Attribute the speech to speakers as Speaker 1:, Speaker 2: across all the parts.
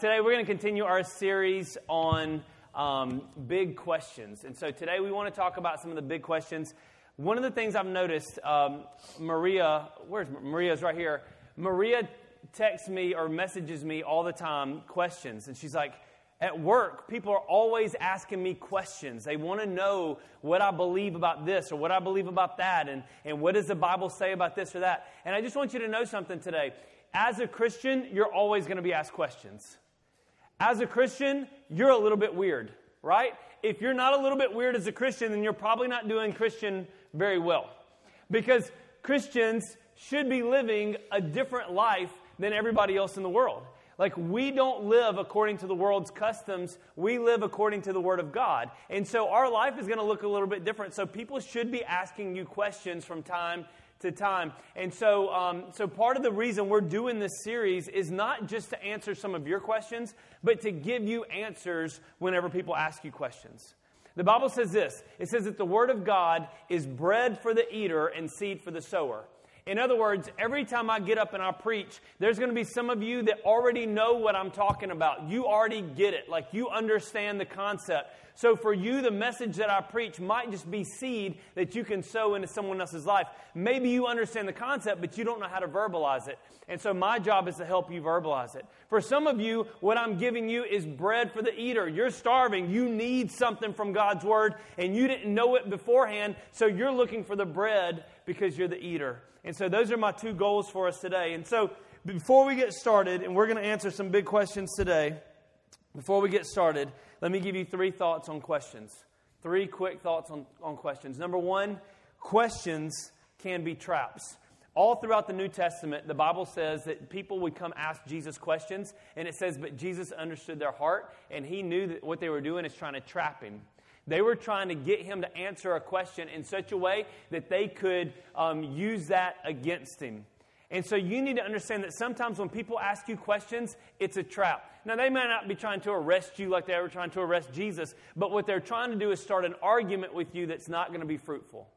Speaker 1: Today, we're going to continue our series on um, big questions. And so today, we want to talk about some of the big questions. One of the things I've noticed, um, Maria, where's Maria's right here? Maria texts me or messages me all the time questions. And she's like, at work, people are always asking me questions. They want to know what I believe about this or what I believe about that, and, and what does the Bible say about this or that. And I just want you to know something today. As a Christian, you're always going to be asked questions. As a Christian, you're a little bit weird, right? If you're not a little bit weird as a Christian, then you're probably not doing Christian very well. Because Christians should be living a different life than everybody else in the world. Like, we don't live according to the world's customs. We live according to the Word of God. And so our life is going to look a little bit different. So people should be asking you questions from time to time. And so, um, so part of the reason we're doing this series is not just to answer some of your questions, but to give you answers whenever people ask you questions. The Bible says this it says that the Word of God is bread for the eater and seed for the sower. In other words, every time I get up and I preach, there's going to be some of you that already know what I'm talking about. You already get it. Like you understand the concept. So for you, the message that I preach might just be seed that you can sow into someone else's life. Maybe you understand the concept, but you don't know how to verbalize it. And so my job is to help you verbalize it. For some of you, what I'm giving you is bread for the eater. You're starving. You need something from God's word, and you didn't know it beforehand, so you're looking for the bread because you're the eater. And so those are my two goals for us today. And so before we get started, and we're going to answer some big questions today, before we get started, let me give you three thoughts on questions. Three quick thoughts on, on questions. Number one, questions can be traps. All throughout the New Testament, the Bible says that people would come ask Jesus questions, and it says, but Jesus understood their heart, and he knew that what they were doing is trying to trap him. They were trying to get him to answer a question in such a way that they could um, use that against him. And so you need to understand that sometimes when people ask you questions, it's a trap. Now, they may not be trying to arrest you like they were trying to arrest Jesus, but what they're trying to do is start an argument with you that's not going to be fruitful.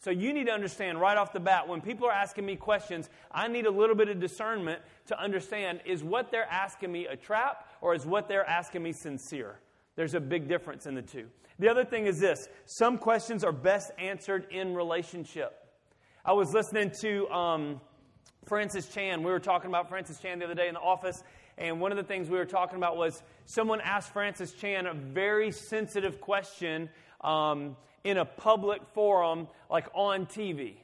Speaker 1: So you need to understand right off the bat when people are asking me questions, I need a little bit of discernment to understand is what they're asking me a trap or is what they're asking me sincere? There's a big difference in the two. The other thing is this some questions are best answered in relationship. I was listening to. Um, Francis Chan. We were talking about Francis Chan the other day in the office, and one of the things we were talking about was someone asked Francis Chan a very sensitive question um, in a public forum, like on TV.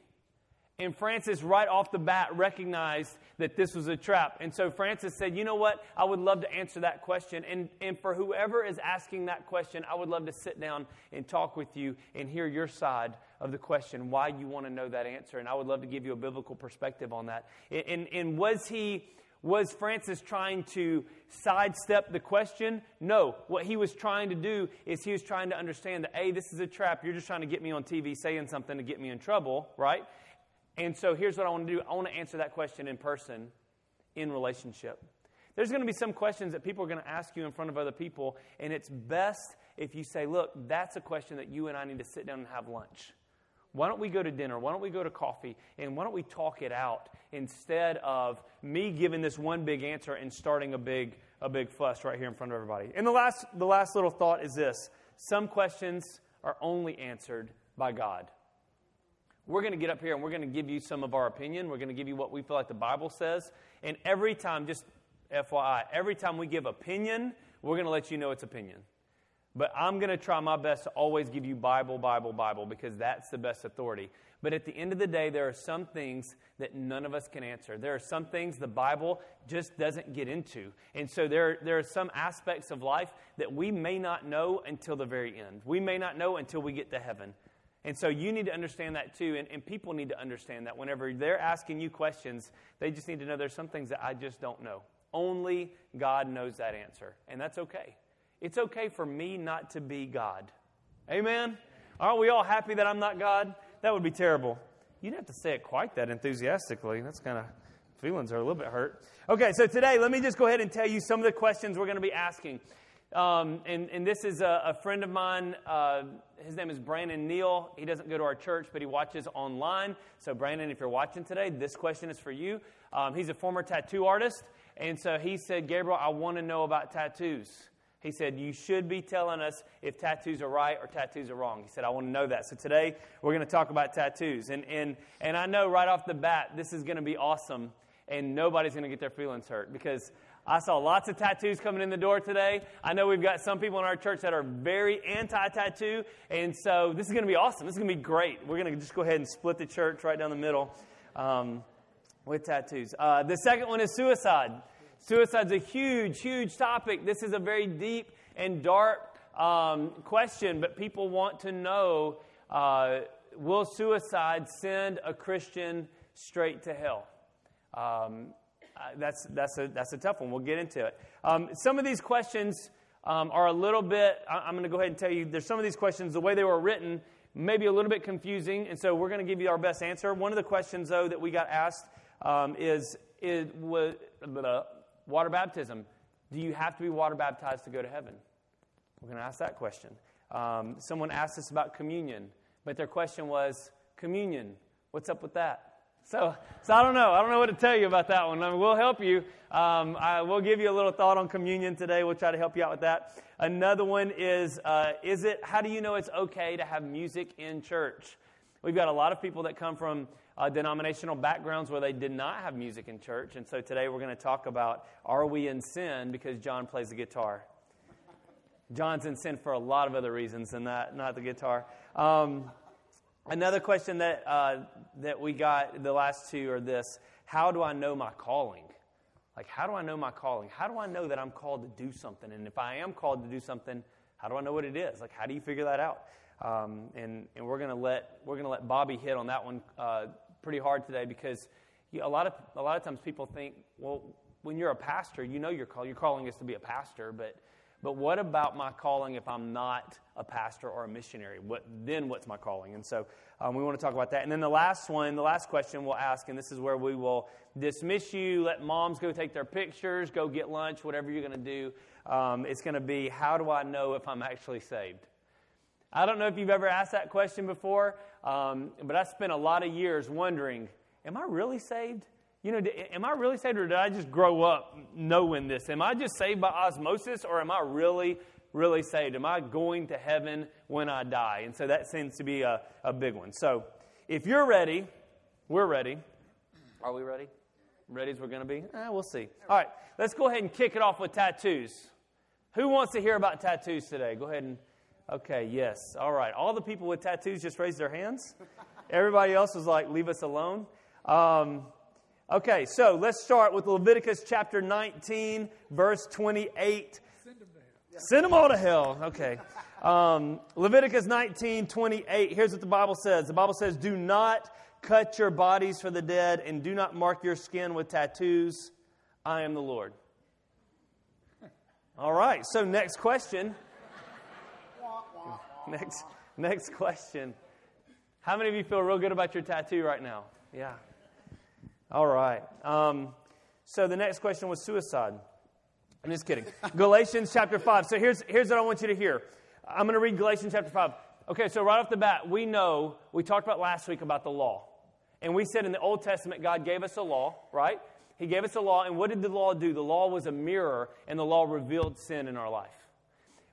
Speaker 1: And Francis, right off the bat, recognized that this was a trap. And so Francis said, You know what? I would love to answer that question. And, and for whoever is asking that question, I would love to sit down and talk with you and hear your side of the question, why you want to know that answer. And I would love to give you a biblical perspective on that. And, and was he. Was Francis trying to sidestep the question? No. What he was trying to do is he was trying to understand that, A, this is a trap. You're just trying to get me on TV saying something to get me in trouble, right? And so here's what I want to do I want to answer that question in person, in relationship. There's going to be some questions that people are going to ask you in front of other people, and it's best if you say, Look, that's a question that you and I need to sit down and have lunch. Why don't we go to dinner? Why don't we go to coffee? And why don't we talk it out instead of me giving this one big answer and starting a big, a big fuss right here in front of everybody? And the last, the last little thought is this some questions are only answered by God. We're going to get up here and we're going to give you some of our opinion. We're going to give you what we feel like the Bible says. And every time, just FYI, every time we give opinion, we're going to let you know it's opinion. But I'm going to try my best to always give you Bible, Bible, Bible, because that's the best authority. But at the end of the day, there are some things that none of us can answer. There are some things the Bible just doesn't get into. And so there, there are some aspects of life that we may not know until the very end. We may not know until we get to heaven. And so you need to understand that too, and, and people need to understand that whenever they're asking you questions, they just need to know there's some things that I just don't know. Only God knows that answer, and that's okay. It's okay for me not to be God. Amen? Aren't we all happy that I'm not God? That would be terrible. You would have to say it quite that enthusiastically. That's kind of, feelings are a little bit hurt. Okay, so today, let me just go ahead and tell you some of the questions we're going to be asking. Um, and, and, this is a, a friend of mine. Uh, his name is Brandon Neal. He doesn't go to our church, but he watches online. So, Brandon, if you're watching today, this question is for you. Um, he's a former tattoo artist, And so he said, Gabriel, I want to know about tattoos. He said, You should be telling us if tattoos are right or tattoos are wrong. He said, I want to know that. So today we're going to talk about tattoos. And, and, and I know right off the bat, this is going to be awesome, and nobody's going to get their feelings hurt because I saw lots of tattoos coming in the door today. I know we've got some people in our church that are very anti tattoo, and so this is going to be awesome. This is going to be great. We're going to just go ahead and split the church right down the middle um, with tattoos. Uh, the second one is suicide. Suicide's a huge, huge topic. This is a very deep and dark um, question, but people want to know uh, will suicide send a Christian straight to hell? Um, that's, that's, a, that's a tough one. We'll get into it. Um, some of these questions um, are a little bit, I, am going to go ahead and tell you, there's some of these questions, the way they were written, maybe a little bit confusing, and so we're going to give you our best answer. One of the questions, though, that we got asked um, is, is was, Water baptism. Do you have to be water baptized to go to heaven? We're going to ask that question. Um, someone asked us about communion, but their question was, Communion, what's up with that? So, so I don't know. I don't know what to tell you about that one. I mean, we'll help you. Um, I, we'll give you a little thought on communion today. We'll try to help you out with that. Another one is, uh, is it? How do you know it's okay to have music in church? We've got a lot of people that come from uh, denominational backgrounds where they did not have music in church. And so today we're going to talk about are we in sin because John plays the guitar? John's in sin for a lot of other reasons than that, not the guitar. Um, another question that, uh, that we got, the last two are this How do I know my calling? Like, how do I know my calling? How do I know that I'm called to do something? And if I am called to do something, how do I know what it is? Like, how do you figure that out? Um, and, and we're to let we're to let Bobby hit on that one uh, pretty hard today because you, a lot of a lot of times people think, well, when you're a pastor, you know your call. Your calling is to be a pastor, but but what about my calling if I'm not a pastor or a missionary? What then? What's my calling? And so um, we want to talk about that. And then the last one, the last question we'll ask, and this is where we will dismiss you. Let moms go take their pictures, go get lunch, whatever you're going to do. Um, it's going to be, how do I know if I'm actually saved? I don't know if you've ever asked that question before, um, but I spent a lot of years wondering, am I really saved? You know, am I really saved or did I just grow up knowing this? Am I just saved by osmosis or am I really, really saved? Am I going to heaven when I die? And so that seems to be a, a big one. So if you're ready, we're ready. Are we ready? Ready as we're going to be? Eh, we'll see. All right, let's go ahead and kick it off with tattoos. Who wants to hear about tattoos today? Go ahead and Okay, yes. All right. All the people with tattoos just raised their hands. Everybody else was like, leave us alone. Um, okay, so let's start with Leviticus chapter 19, verse 28. Send them, Send them all to hell. Okay. Um, Leviticus 19, 28. Here's what the Bible says The Bible says, Do not cut your bodies for the dead, and do not mark your skin with tattoos. I am the Lord. All right, so next question. Next, next question. How many of you feel real good about your tattoo right now? Yeah. All right. Um, so the next question was suicide. I'm just kidding. Galatians chapter 5. So here's, here's what I want you to hear. I'm going to read Galatians chapter 5. Okay, so right off the bat, we know, we talked about last week about the law. And we said in the Old Testament, God gave us a law, right? He gave us a law, and what did the law do? The law was a mirror, and the law revealed sin in our life.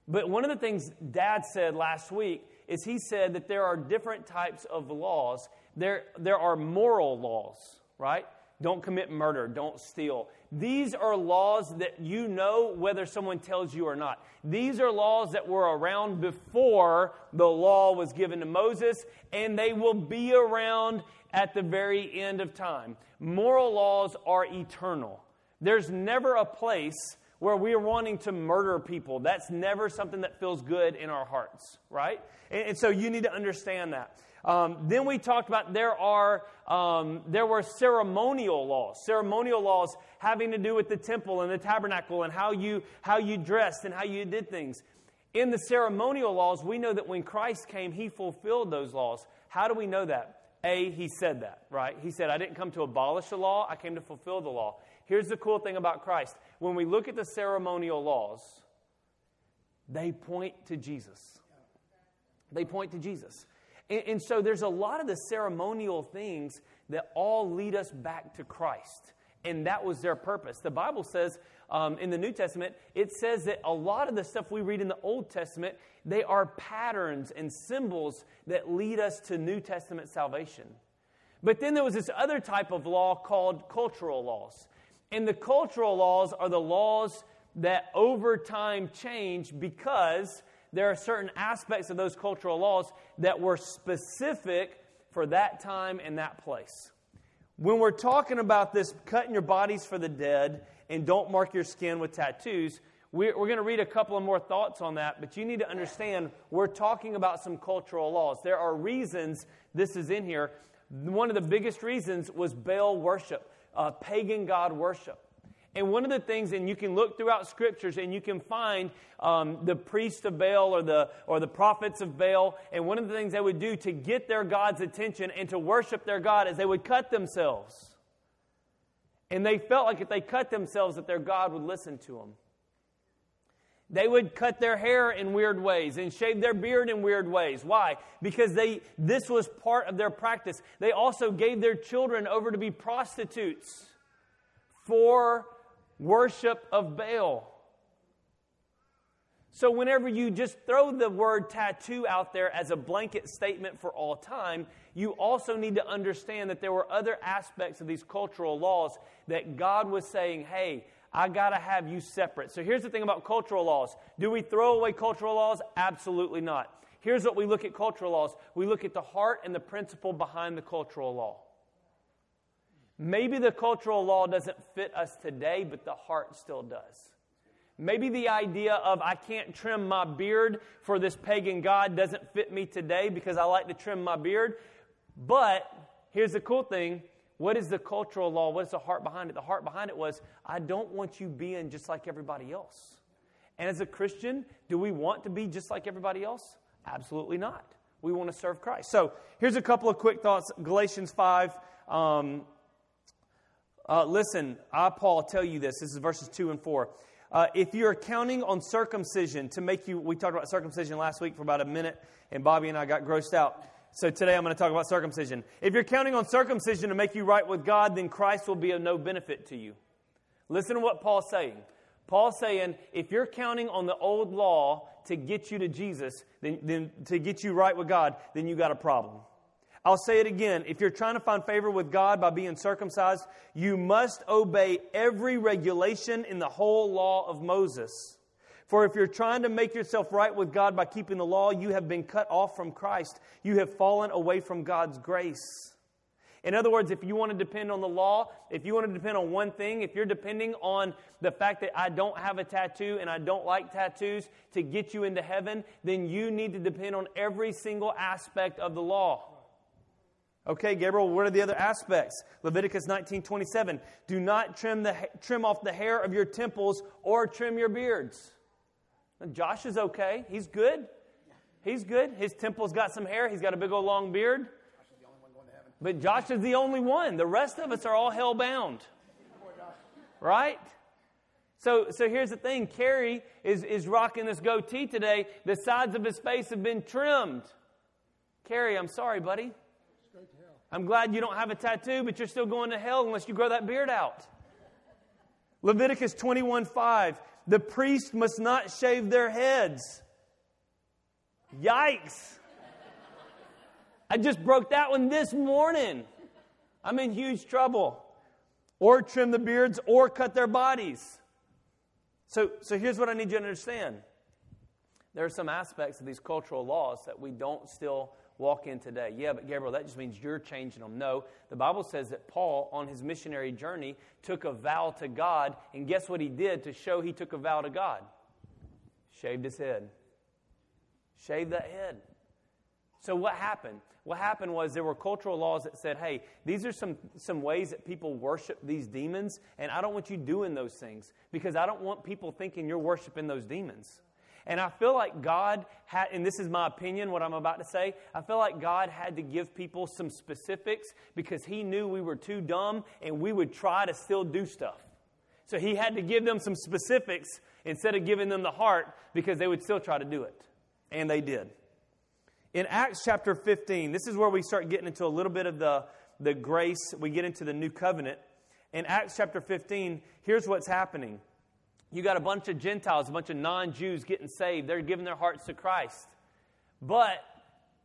Speaker 1: But one of the things Dad said last week is he said that there are different types of laws. There, there are moral laws, right? Don't commit murder, don't steal. These are laws that you know whether someone tells you or not. These are laws that were around before the law was given to Moses, and they will be around at the very end of time. Moral laws are eternal. There's never a place where we are wanting to murder people. That's never something that feels good in our hearts, right? And, and so you need to understand that. Um, then we talked about there are um, there were ceremonial laws, ceremonial laws having to do with the temple and the tabernacle and how you how you dressed and how you did things. In the ceremonial laws, we know that when Christ came, He fulfilled those laws. How do we know that? A, He said that, right? He said, "I didn't come to abolish the law; I came to fulfill the law." Here's the cool thing about Christ when we look at the ceremonial laws, they point to Jesus. They point to Jesus. And, and, so there's a lot of the ceremonial things that all lead us back to Christ. and that was their purpose. The Bible says um, in the New Testament, it says that a lot of the stuff we read in the Old Testament, they are patterns and symbols that lead us to New Testament salvation. But then there was this other type of law called cultural laws. And the cultural laws are the laws that over time change because there are certain aspects of those cultural laws that were specific for that time and that place. When we're talking about this cutting your bodies for the dead and don't mark your skin with tattoos, we're, going to read a couple of more thoughts on that, but you need to understand we're talking about some cultural laws. There are reasons this is in here. One of the biggest reasons was Baal worship, uh, pagan god worship. And one of the things, and you can look throughout scriptures and you can find um, the priests of Baal or the, or the prophets of Baal, and one of the things they would do to get their God's attention and to worship their God is they would cut themselves. And they felt like if they cut themselves, that their God would listen to them. They would cut their hair in weird ways and shave their beard in weird ways. Why? Because they, this was part of their practice. They also gave their children over to be prostitutes for worship of Baal. So, whenever you just throw the word tattoo out there as a blanket statement for all time, you also need to understand that there were other aspects of these cultural laws that God was saying, hey, I got to have you separate. So, here's the thing about cultural laws do we throw away cultural laws? Absolutely not. Here's what we look at cultural laws we look at the heart and the principle behind the cultural law. Maybe the cultural law doesn't fit us today, but the heart still does. Maybe the idea of I can't trim my beard for this pagan God doesn't fit me today because I like to trim my beard. But here's the cool thing what is the cultural law? What is the heart behind it? The heart behind it was I don't want you being just like everybody else. And as a Christian, do we want to be just like everybody else? Absolutely not. We want to serve Christ. So here's a couple of quick thoughts Galatians 5. Um, uh, listen, I, Paul, tell you this. This is verses 2 and 4. Uh, if you're counting on circumcision to make you, we talked about circumcision last week for about a minute, and Bobby and I got grossed out. So today I'm going to talk about circumcision. If you're counting on circumcision to make you right with God, then Christ will be of no benefit to you. Listen to what Paul's saying. Paul's saying, if you're counting on the old law to get you to Jesus, then, then to get you right with God, then you got a problem. I'll say it again. If you're trying to find favor with God by being circumcised, you must obey every regulation in the whole law of Moses. For if you're trying to make yourself right with God by keeping the law, you have been cut off from Christ. You have fallen away from God's grace. In other words, if you want to depend on the law, if you want to depend on one thing, if you're depending on the fact that I don't have a tattoo and I don't like tattoos to get you into heaven, then you need to depend on every single aspect of the law. Okay, Gabriel, what are the other aspects? Leviticus 19:27. Do not trim, the, trim off the hair of your temples or trim your beards. And Josh is okay. He's good. He's good. His temple's got some hair. He's got a big old long beard. But Josh is the only one. The rest of us are all hell bound. Right? So, so here's the thing Kerry is, is rocking this goatee today. The sides of his face have been trimmed. Kerry, I'm sorry, buddy. I'm glad you don't have a tattoo, but you're still going to hell unless you grow that beard out. Leviticus 21 5. The priest must not shave their heads. Yikes. I just broke that one this morning. I'm in huge trouble. Or trim the beards or cut their bodies. So, so here's what I need you to understand there are some aspects of these cultural laws that we don't still walk in today. Yeah, but Gabriel, that just means you're changing them. No, the Bible says that Paul, on his missionary journey, took a vow to God, and guess what he did to show he took a vow to God? Shaved his head. Shaved that head. So what happened? What happened was there were cultural laws that said, hey, these are some, some ways that people worship these demons, and I don't want you doing those things because I don't want people thinking you're worshiping those demons. And I feel like God had, and this is my opinion, what I'm about to say, I feel like God had to give people some specifics because He knew we were too dumb and we would try to still do stuff. So He had to give them some specifics instead of giving them the heart because they would still try to do it. And they did. In Acts chapter 15, this is where we start getting into a little bit of the, the grace, we get into the new covenant. In Acts chapter 15, here's what's happening. You got a bunch of Gentiles, a bunch of non Jews getting saved. They're giving their hearts to Christ. But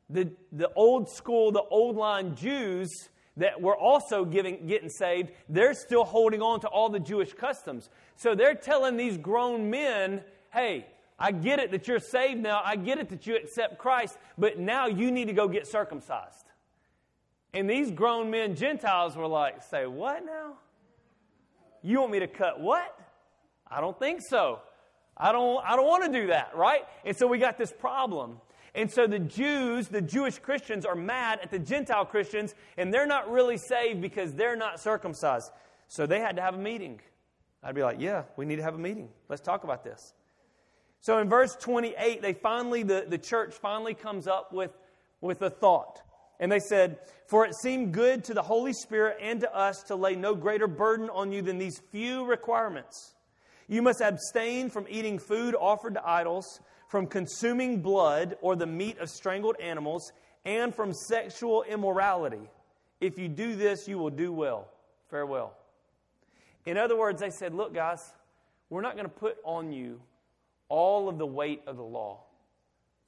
Speaker 1: the, the old school, the old line Jews that were also giving, getting saved, they're still holding on to all the Jewish customs. So they're telling these grown men, hey, I get it that you're saved now. I get it that you accept Christ, but now you need to go get circumcised. And these grown men, Gentiles, were like, say, what now? You want me to cut what? I don't think so. I don't, I don't want to do that, right? And so we got this problem. And so the Jews, the Jewish Christians, are mad at the Gentile Christians, and they're not really saved because they're not circumcised. So they had to have a meeting. I'd be like, yeah, we need to have a meeting. Let's talk about this. So in verse 28, they finally, the, the church finally comes up with, with a thought. And they said, For it seemed good to the Holy Spirit and to us to lay no greater burden on you than these few requirements. You must abstain from eating food offered to idols from consuming blood or the meat of strangled animals, and from sexual immorality. If you do this, you will do well. Farewell. In other words, they said, Look, guys, we're not going to put on you all of the weight of the law.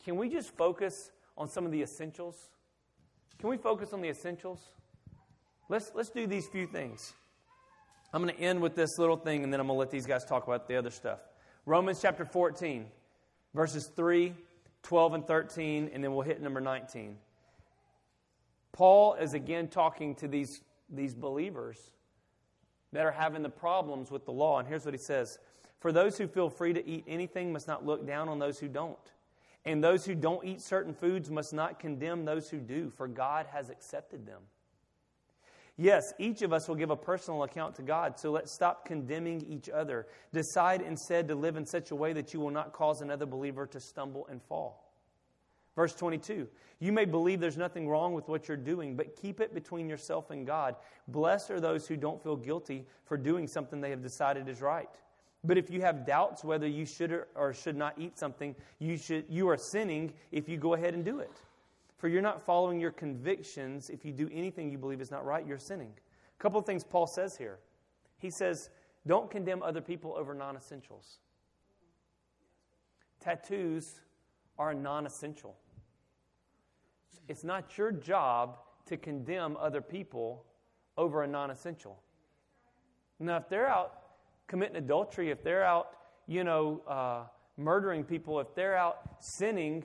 Speaker 1: Can we just focus on some of the essentials? Can we focus on the essentials? Let's, let's do these few things. I'm going to end with this little thing, and then I'm going to let these guys talk about the other stuff. Romans chapter 14 verses 3, 12, and 13, and then we'll hit number 19. Paul is again talking to these, these believers that are having the problems with the law. And here's what he says For those who feel free to eat anything must not look down on those who don't. And those who don't eat certain foods must not condemn those who do, for God has accepted them. Yes, each of us will give a personal account to God, so let's stop condemning each other. Decide instead to live in such a way that you will not cause another believer to stumble and fall. Verse 22 You may believe there's nothing wrong with what you're doing, but keep it between yourself and God. Blessed are those who don't feel guilty for doing something they have decided is right. But if you have doubts whether you should or should not eat something, you, should, you are sinning if you go ahead and do it. For you're not following your convictions. If you do anything you believe is not right, you're sinning. A couple of things Paul says here. He says, don't condemn other people over non essentials. Tattoos are non essential. It's not your job to condemn other people over a non essential. Now, if they're out committing adultery, if they're out, you know, uh, murdering people, if they're out sinning,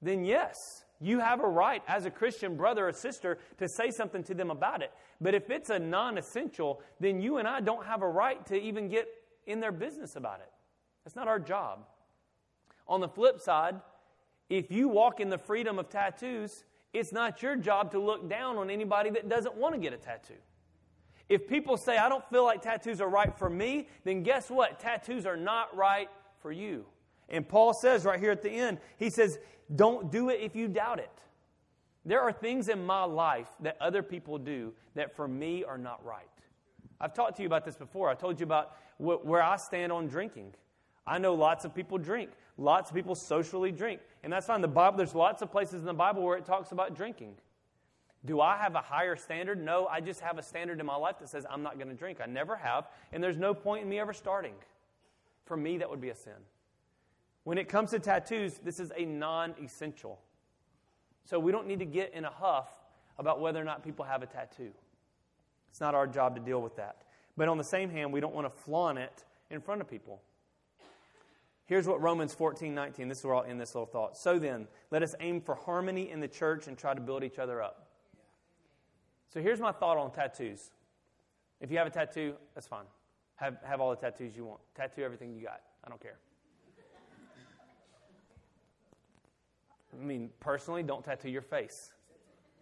Speaker 1: then yes, you have a right as a Christian brother or sister to say something to them about it. But if it's a non essential, then you and I don't have a right to even get in their business about it. That's not our job. On the flip side, if you walk in the freedom of tattoos, it's not your job to look down on anybody that doesn't want to get a tattoo. If people say, I don't feel like tattoos are right for me, then guess what? Tattoos are not right for you. And Paul says right here at the end, he says, don't do it if you doubt it. There are things in my life that other people do that for me are not right. I've talked to you about this before. I told you about wh- where I stand on drinking. I know lots of people drink. Lots of people socially drink. And that's fine. The Bible, there's lots of places in the Bible where it talks about drinking. Do I have a higher standard? No, I just have a standard in my life that says I'm not going to drink. I never have, and there's no point in me ever starting. For me, that would be a sin. When it comes to tattoos, this is a non essential. So we don't need to get in a huff about whether or not people have a tattoo. It's not our job to deal with that. But on the same hand, we don't want to flaunt it in front of people. Here's what Romans 14, 19, this is where I'll end this little thought. So then, let us aim for harmony in the church and try to build each other up. So here's my thought on tattoos. If you have a tattoo, that's fine. Have, have all the tattoos you want. Tattoo everything you got. I don't care. I mean, personally, don't tattoo your face,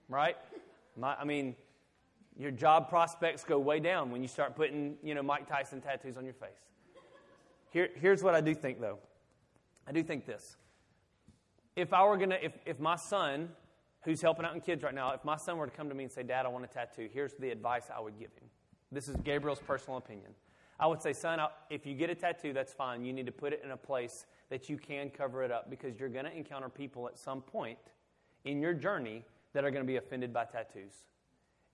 Speaker 1: right? My, I mean, your job prospects go way down when you start putting, you know, Mike Tyson tattoos on your face. Here, here's what I do think, though. I do think this. If I were going to, if, if my son, who's helping out in kids right now, if my son were to come to me and say, Dad, I want a tattoo, here's the advice I would give him. This is Gabriel's personal opinion. I would say, son, if you get a tattoo, that's fine. You need to put it in a place that you can cover it up because you're going to encounter people at some point in your journey that are going to be offended by tattoos.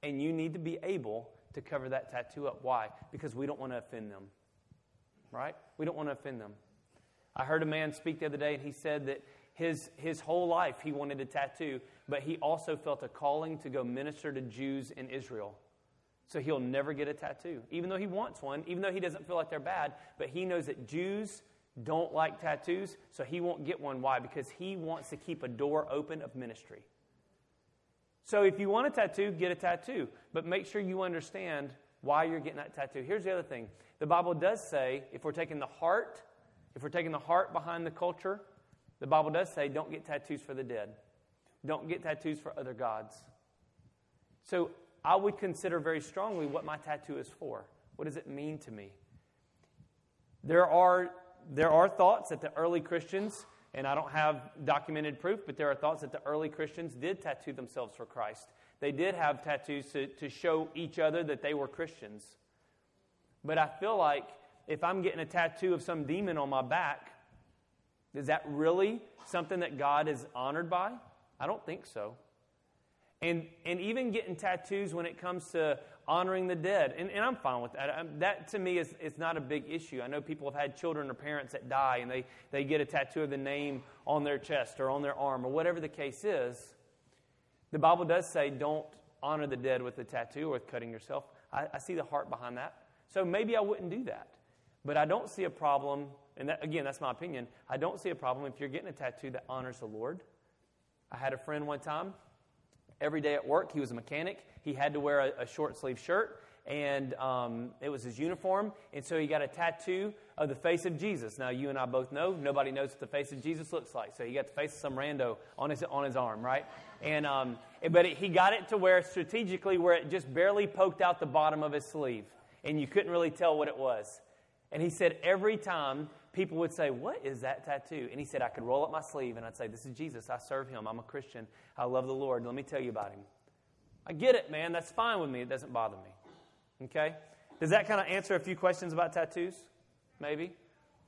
Speaker 1: And you need to be able to cover that tattoo up. Why? Because we don't want to offend them. Right? We don't want to offend them. I heard a man speak the other day, and he said that his, his whole life he wanted a tattoo, but he also felt a calling to go minister to Jews in Israel. So he'll never get a tattoo, even though he wants one, even though he doesn't feel like they're bad, but he knows that Jews don't like tattoos, so he won't get one. Why? Because he wants to keep a door open of ministry. So if you want a tattoo, get a tattoo, but make sure you understand why you're getting that tattoo. Here's the other thing the Bible does say if we're taking the heart, if we're taking the heart behind the culture, the Bible does say don't get tattoos for the dead, don't get tattoos for other gods. So I would consider very strongly what my tattoo is for. What does it mean to me? There are, there are thoughts that the early Christians and I don't have documented proof, but there are thoughts that the early Christians did tattoo themselves for Christ. They did have tattoos to, to show each other that they were Christians. But I feel like if I'm getting a tattoo of some demon on my back, is that really something that God is honored by? I don't think so. And, and even getting tattoos when it comes to honoring the dead. And, and I'm fine with that. I'm, that to me is, is not a big issue. I know people have had children or parents that die and they, they get a tattoo of the name on their chest or on their arm or whatever the case is. The Bible does say don't honor the dead with a tattoo or with cutting yourself. I, I see the heart behind that. So maybe I wouldn't do that. But I don't see a problem, and that, again, that's my opinion. I don't see a problem if you're getting a tattoo that honors the Lord. I had a friend one time, every day at work, he was a mechanic he had to wear a, a short sleeve shirt, and um, it was his uniform. And so he got a tattoo of the face of Jesus. Now, you and I both know nobody knows what the face of Jesus looks like. So he got the face of some rando on his, on his arm, right? And, um, but it, he got it to where strategically where it just barely poked out the bottom of his sleeve. And you couldn't really tell what it was. And he said every time people would say, What is that tattoo? And he said, I could roll up my sleeve and I'd say, This is Jesus. I serve him. I'm a Christian. I love the Lord. Let me tell you about him. I get it, man. That's fine with me. It doesn't bother me. Okay? Does that kind of answer a few questions about tattoos? Maybe.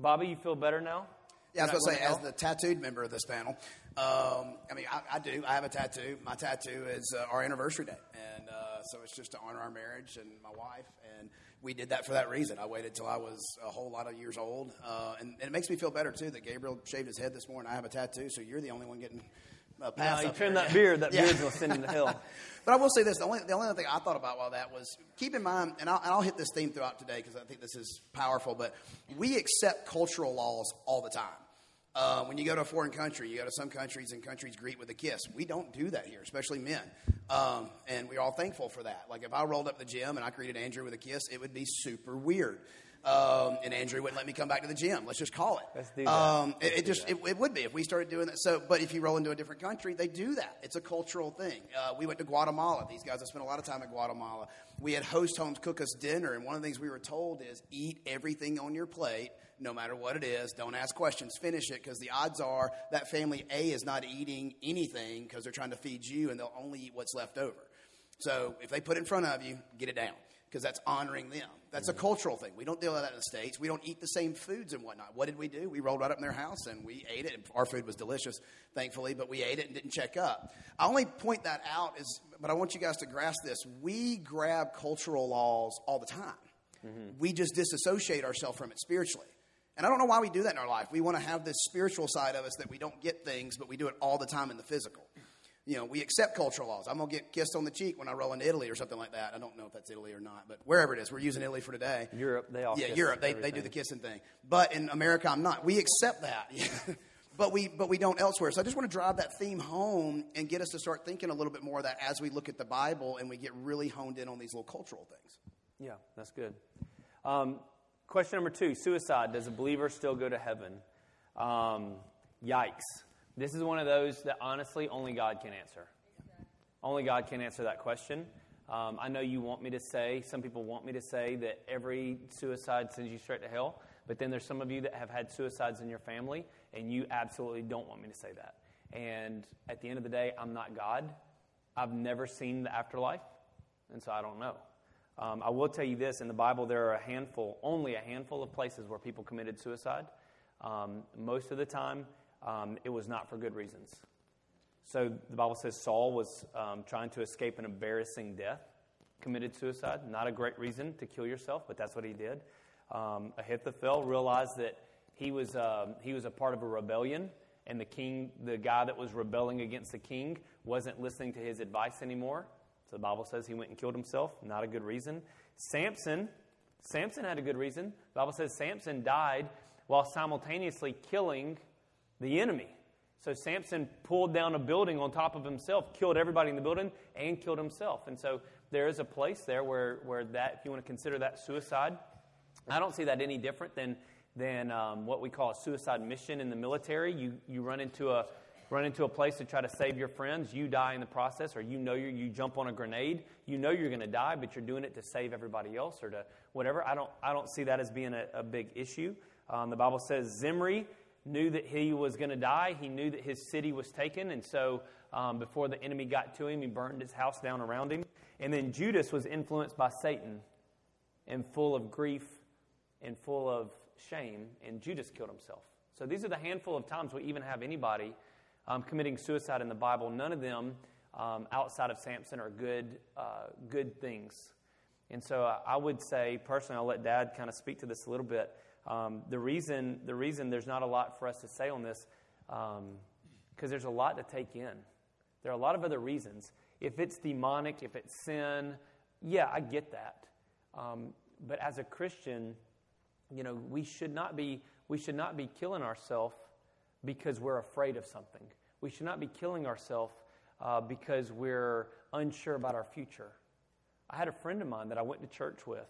Speaker 1: Bobby, you feel better now?
Speaker 2: Yeah, I was going to say, as the tattooed member of this panel, um, I mean, I, I, do. I have a tattoo. My tattoo is uh, our anniversary day. And uh, so it's just to honor our marriage and my wife. And we did that for that reason. I waited till I was a whole lot of years old. Uh, and, and, it makes me feel better, too, that Gabriel shaved his head this morning. I have a tattoo, so you're the only one getting
Speaker 1: uh, pass. No, you trim that beard. That yeah. beard's going to send him to hell.
Speaker 2: but I will say this: the only the only thing I thought about while that was keep in mind, and I'll, and I'll hit this theme throughout today because I think this is powerful. But we accept cultural laws all the time. Uh, when you go to a foreign country, you go to some countries and countries greet with a kiss. We don't do that here, especially men. Um, and we're all thankful for that. Like if I rolled up the gym and I greeted Andrew with a kiss, it would be super weird. Um, and Andrew wouldn't let me come back to the gym. Let's just call it.
Speaker 1: Let's do that. Um,
Speaker 2: it, it just it, it, would be if we started doing that. So, but if you roll into a different country, they do that. It's a cultural thing. Uh, we went to Guatemala. These guys have spent a lot of time in Guatemala. We had host homes cook us dinner, and one of the things we were told is eat everything on your plate, no matter what it is. Don't ask questions. Finish it because the odds are that family A is not eating anything because they're trying to feed you, and they'll only eat what's left over. So if they put it in front of you, get it down because that's honoring them. That's a cultural thing. We don't deal with that in the States. We don't eat the same foods and whatnot. What did we do? We rolled right up in their house and we ate it. Our food was delicious, thankfully, but we ate it and didn't check up. I only point that out is, but I want you guys to grasp this. We grab cultural laws all the time. Mm-hmm. We just disassociate ourselves from it spiritually. And I don't know why we do that in our life. We want to have this spiritual side of us that we don't get things, but we do it all the time in the physical you know, we accept cultural laws. I'm going to get kissed on the cheek when I roll into Italy or something like that. I don't know if that's Italy or not, but wherever it is, we're using Italy for today.
Speaker 1: Europe, they all
Speaker 2: yeah, Europe, they, they do the kissing thing. But in America, I'm not. We accept that, but we but we don't elsewhere. So I just want to drive that theme home and get us to start thinking a little bit more of that as we look at the Bible and we get really honed in on these little cultural things.
Speaker 1: Yeah, that's good. Um, question number two: Suicide. Does a believer still go to heaven? Um, yikes. This is one of those that honestly only God can answer. Only God can answer that question. Um, I know you want me to say, some people want me to say that every suicide sends you straight to hell, but then there's some of you that have had suicides in your family, and you absolutely don't want me to say that. And at the end of the day, I'm not God. I've never seen the afterlife, and so I don't know. Um, I will tell you this in the Bible, there are a handful, only a handful of places where people committed suicide. Um, most of the time, um, it was not for good reasons. So the Bible says Saul was um, trying to escape an embarrassing death, committed suicide. Not a great reason to kill yourself, but that's what he did. Um, Ahithophel realized that he was, um, he was a part of a rebellion, and the king, the guy that was rebelling against the king, wasn't listening to his advice anymore. So the Bible says he went and killed himself. Not a good reason. Samson, Samson had a good reason. The Bible says Samson died while simultaneously killing the enemy. So Samson pulled down a building on top of himself, killed everybody in the building, and killed himself. And so there is a place there where, where that, if you want to consider that suicide, I don't see that any different than, than um, what we call a suicide mission in the military. You, you run into a run into a place to try to save your friends, you die in the process, or you know you you jump on a grenade, you know you're going to die, but you're doing it to save everybody else or to whatever. I don't I don't see that as being a, a big issue. Um, the Bible says Zimri knew that he was going to die. He knew that his city was taken, and so um, before the enemy got to him, he burned his house down around him. And then Judas was influenced by Satan and full of grief and full of shame, and Judas killed himself. So these are the handful of times we even have anybody um, committing suicide in the Bible. None of them um, outside of Samson are good, uh, good things. And so uh, I would say, personally, I'll let Dad kind of speak to this a little bit. Um, the reason the reason there's not a lot for us to say on this because um, there's a lot to take in. There are a lot of other reasons. If it's demonic, if it's sin, yeah, I get that. Um, but as a Christian, you know, we should not be we should not be killing ourselves because we're afraid of something. We should not be killing ourselves uh, because we're unsure about our future. I had a friend of mine that I went to church with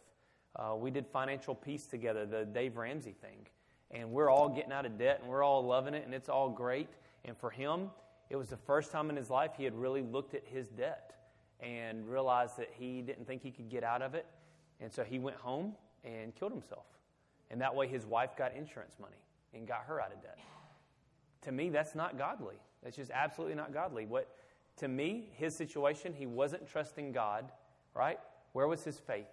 Speaker 1: uh, we did financial peace together, the Dave Ramsey thing. And we're all getting out of debt and we're all loving it and it's all great. And for him, it was the first time in his life he had really looked at his debt and realized that he didn't think he could get out of it. And so he went home and killed himself. And that way his wife got insurance money and got her out of debt. To me, that's not godly. That's just absolutely not godly. What to me, his situation, he wasn't trusting God, right? Where was his faith?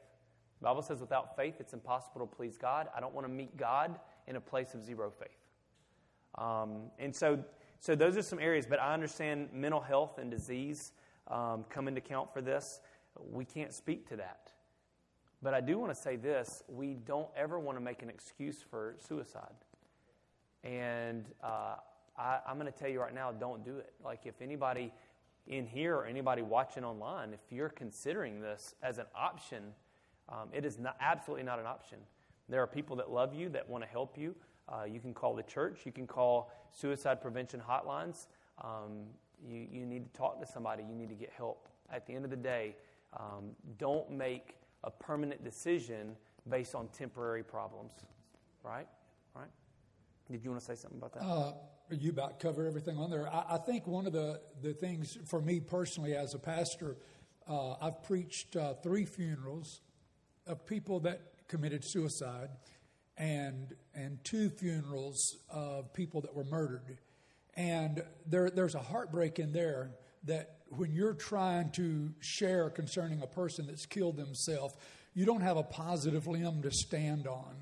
Speaker 1: The Bible says without faith, it's impossible to please God. I don't want to meet God in a place of zero faith. Um, and so, so those are some areas, but I understand mental health and disease um, come into account for this. We can't speak to that. But I do want to say this we don't ever want to make an excuse for suicide. And uh, I, I'm going to tell you right now don't do it. Like, if anybody in here or anybody watching online, if you're considering this as an option, um, it is not, absolutely not an option. There are people that love you, that want to help you. Uh, you can call the church. You can call suicide prevention hotlines. Um, you, you need to talk to somebody. You need to get help. At the end of the day, um, don't make a permanent decision based on temporary problems. Right? Right? Did you want to say something about that?
Speaker 3: Uh, you about cover everything on there. I, I, think one of the, the things for me personally as a pastor, uh, I've preached uh, three funerals of people that committed suicide and, and two funerals of people that were murdered. And there, there's a heartbreak in there that when you're trying to share concerning a person that's killed themselves, you don't have a positive limb to stand on.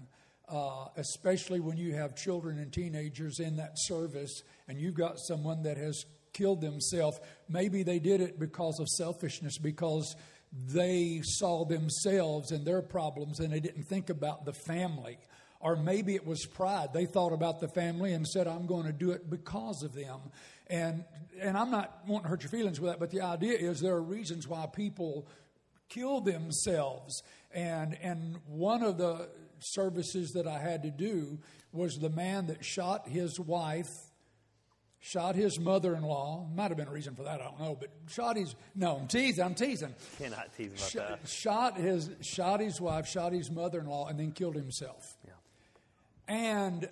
Speaker 3: Uh, especially when you have children and teenagers in that service and you've got someone that has killed themselves. Maybe they did it because of selfishness, because they saw themselves and their problems and they didn't think about the family. Or maybe it was pride. They thought about the family and said, I'm going to do it because of them. And, and I'm not wanting to hurt your feelings with that, but the idea is there are reasons why people kill themselves. And, and one of the services that I had to do was the man that shot his wife shot his mother-in-law. Might have been a reason for that. I don't know, but shot his. No, I'm teasing. I'm teasing.
Speaker 1: Cannot tease about Sh- that.
Speaker 3: Shot his, shot his wife, shot his mother-in-law, and then killed himself. Yeah. And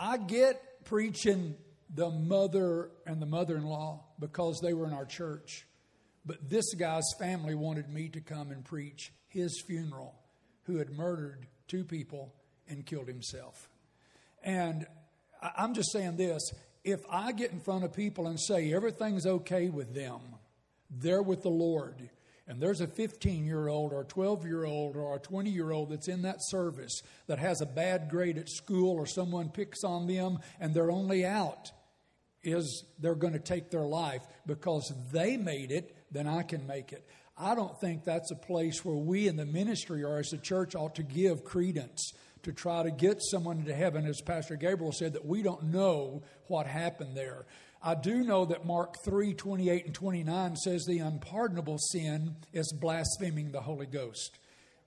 Speaker 3: I get preaching the mother and the mother-in-law because they were in our church, but this guy's family wanted me to come and preach his funeral, who had murdered two people and killed himself. And I'm just saying this if I get in front of people and say everything's okay with them, they're with the Lord, and there's a 15 year old or a 12 year old or a 20 year old that's in that service that has a bad grade at school or someone picks on them and they're only out is they're going to take their life because they made it, then I can make it. I don't think that's a place where we in the ministry or as a church ought to give credence to try to get someone into heaven, as Pastor Gabriel said, that we don't know what happened there. I do know that Mark 3 28 and 29 says the unpardonable sin is blaspheming the Holy Ghost.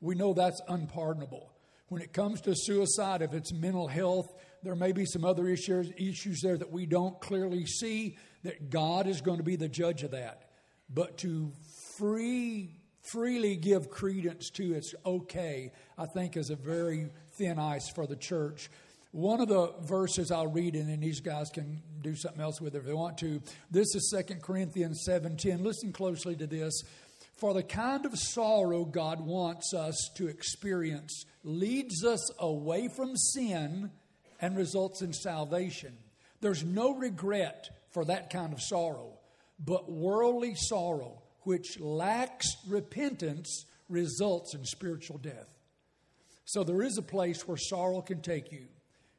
Speaker 3: We know that's unpardonable. When it comes to suicide, if it's mental health, there may be some other issues, issues there that we don't clearly see, that God is going to be the judge of that. But to free, freely give credence to it's okay, I think is a very thin ice for the church. One of the verses I'll read, and then these guys can do something else with it if they want to. This is 2 Corinthians 7.10. Listen closely to this. For the kind of sorrow God wants us to experience leads us away from sin and results in salvation. There's no regret for that kind of sorrow, but worldly sorrow, which lacks repentance, results in spiritual death. So there is a place where sorrow can take you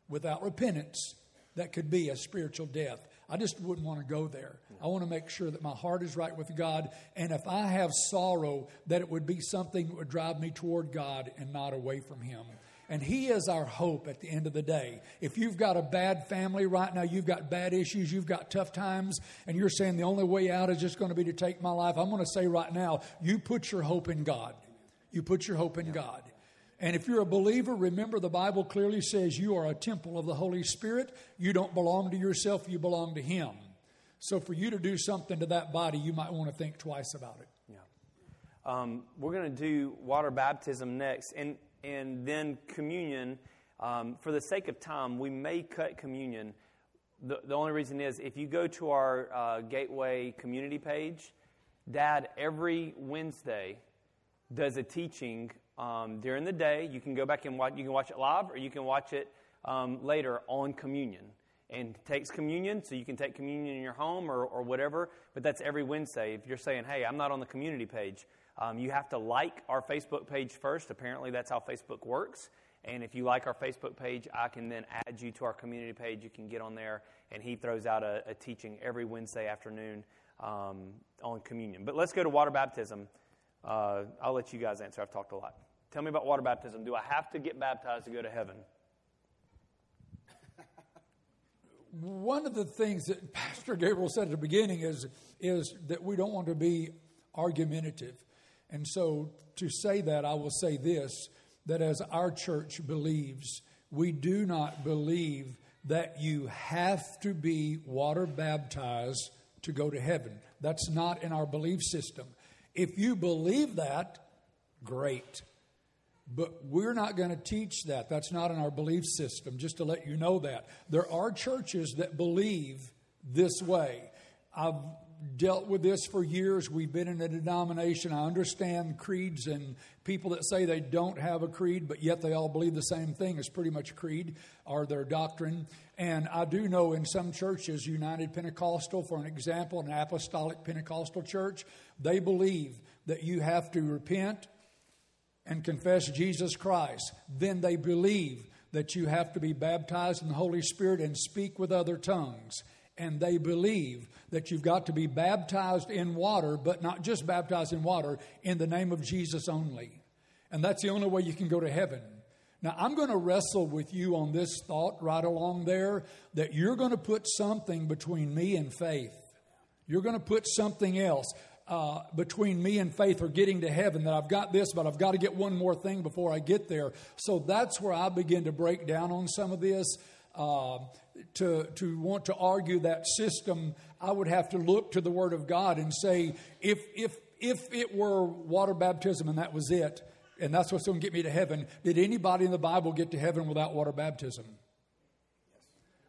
Speaker 3: without repentance that could be a spiritual death. I just wouldn't want to go there. I want to make sure that my heart is right with God. And if I have sorrow, that it would be something that would drive me toward God and not away from Him. And He is our hope at the end of the day. If you've got a bad family right now, you've got bad issues, you've got tough times, and you're saying the only way out is just going to be to take my life, I'm going to say right now, you put your hope in God. You put your hope in God. And if you're a believer, remember the Bible clearly says you are a temple of the Holy Spirit. You don't belong to yourself, you belong to Him. So for you to do something to that body, you might want to think twice about it.
Speaker 1: Yeah. Um, we're going to do water baptism next, and, and then communion. Um, for the sake of time, we may cut communion. The, the only reason is if you go to our uh, Gateway community page, Dad every Wednesday does a teaching um, during the day. You can go back and watch. You can watch it live, or you can watch it um, later on communion. And takes communion, so you can take communion in your home or, or whatever. But that's every Wednesday. If you're saying, "Hey, I'm not on the community page," um, you have to like our Facebook page first. Apparently, that's how Facebook works. And if you like our Facebook page, I can then add you to our community page. You can get on there, and he throws out a, a teaching every Wednesday afternoon um, on communion. But let's go to water baptism. Uh, I'll let you guys answer. I've talked a lot. Tell me about water baptism. Do I have to get baptized to go to heaven?
Speaker 3: One of the things that Pastor Gabriel said at the beginning is, is that we don't want to be argumentative. And so, to say that, I will say this that as our church believes, we do not believe that you have to be water baptized to go to heaven. That's not in our belief system. If you believe that, great. But we're not going to teach that. That's not in our belief system, just to let you know that. There are churches that believe this way. I've dealt with this for years. We've been in a denomination. I understand creeds and people that say they don't have a creed, but yet they all believe the same thing is pretty much creed or their doctrine. And I do know in some churches, United Pentecostal, for an example, an apostolic Pentecostal church, they believe that you have to repent and confess Jesus Christ, then they believe that you have to be baptized in the Holy Spirit and speak with other tongues. And they believe that you've got to be baptized in water, but not just baptized in water, in the name of Jesus only. And that's the only way you can go to heaven. Now, I'm going to wrestle with you on this thought right along there that you're going to put something between me and faith. You're going to put something else uh, between me and faith or getting to heaven that I've got this, but I've got to get one more thing before I get there. So that's where I begin to break down on some of this. Uh, to, to want to argue that system, I would have to look to the Word of God and say, if, if, if it were water baptism and that was it, and that's what's going to get me to heaven, did anybody in the Bible get to heaven without water baptism?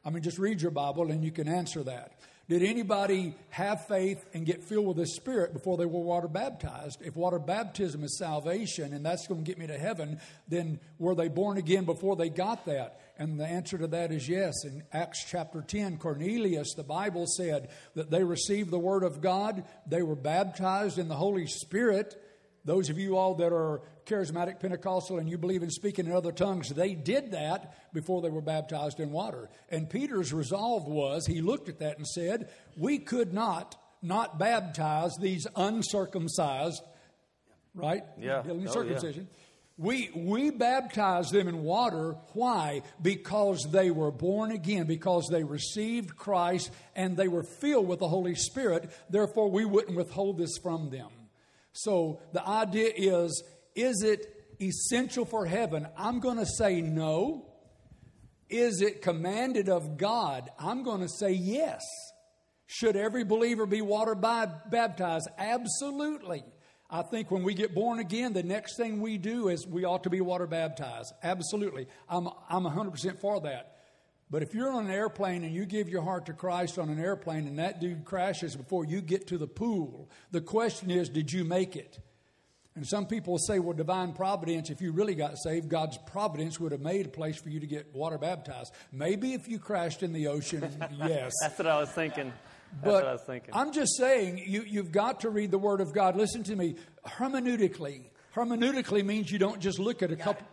Speaker 3: I mean, just read your Bible and you can answer that. Did anybody have faith and get filled with the Spirit before they were water baptized? If water baptism is salvation and that's going to get me to heaven, then were they born again before they got that? And the answer to that is yes. In Acts chapter 10, Cornelius, the Bible said that they received the Word of God, they were baptized in the Holy Spirit. Those of you all that are charismatic Pentecostal and you believe in speaking in other tongues, they did that before they were baptized in water. And Peter's resolve was he looked at that and said, We could not not baptize these uncircumcised right?
Speaker 1: Yeah.
Speaker 3: Healing and
Speaker 1: Oh,
Speaker 3: circumcision. We, we baptized them in water. Why? Because they were born again, because they received Christ and they were filled with the Holy Spirit. Therefore, we wouldn't withhold this from them. So the idea is is it essential for heaven? I'm going to say no. Is it commanded of God? I'm going to say yes. Should every believer be water baptized? Absolutely. I think when we get born again, the next thing we do is we ought to be water baptized. Absolutely. I'm, I'm 100% for that. But if you're on an airplane and you give your heart to Christ on an airplane and that dude crashes before you get to the pool, the question is, did you make it? And some people say, well, divine providence, if you really got saved, God's providence would have made a place for you to get water baptized. Maybe if you crashed in the ocean, yes.
Speaker 1: That's what I was thinking. That's
Speaker 3: but
Speaker 1: what I was thinking.
Speaker 3: I'm just saying, you, you've got to read the Word of God. Listen to me. Hermeneutically, hermeneutically means you don't just look at a couple.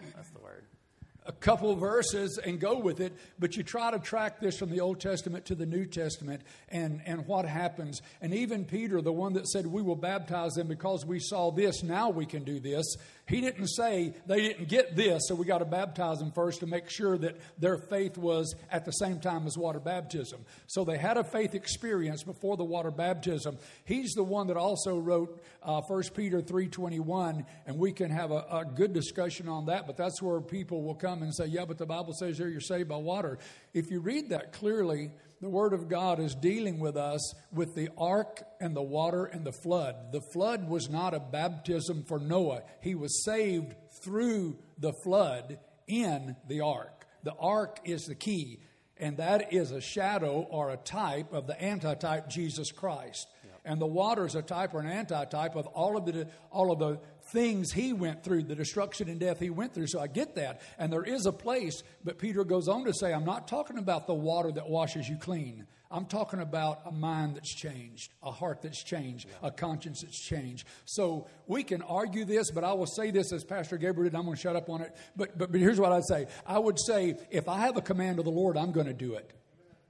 Speaker 3: A couple verses and go with it, but you try to track this from the Old Testament to the New Testament and, and what happens. And even Peter, the one that said, We will baptize them because we saw this, now we can do this. He didn't say they didn't get this, so we got to baptize them first to make sure that their faith was at the same time as water baptism. So they had a faith experience before the water baptism. He's the one that also wrote uh, 1 Peter 3.21, and we can have a, a good discussion on that, but that's where people will come and say, yeah, but the Bible says here you're saved by water. If you read that clearly, the Word of God is dealing with us with the ark and the water and the flood. The flood was not a baptism for Noah, he was saved through the flood in the ark. The ark is the key, and that is a shadow or a type of the antitype Jesus Christ. And the water is a type or an antitype of all of the all of the things he went through, the destruction and death he went through. So I get that. And there is a place, but Peter goes on to say, I'm not talking about the water that washes you clean. I'm talking about a mind that's changed, a heart that's changed, a conscience that's changed. So we can argue this, but I will say this as Pastor Gabriel did. I'm going to shut up on it. But, but, but here's what I'd say I would say, if I have a command of the Lord, I'm going to do it.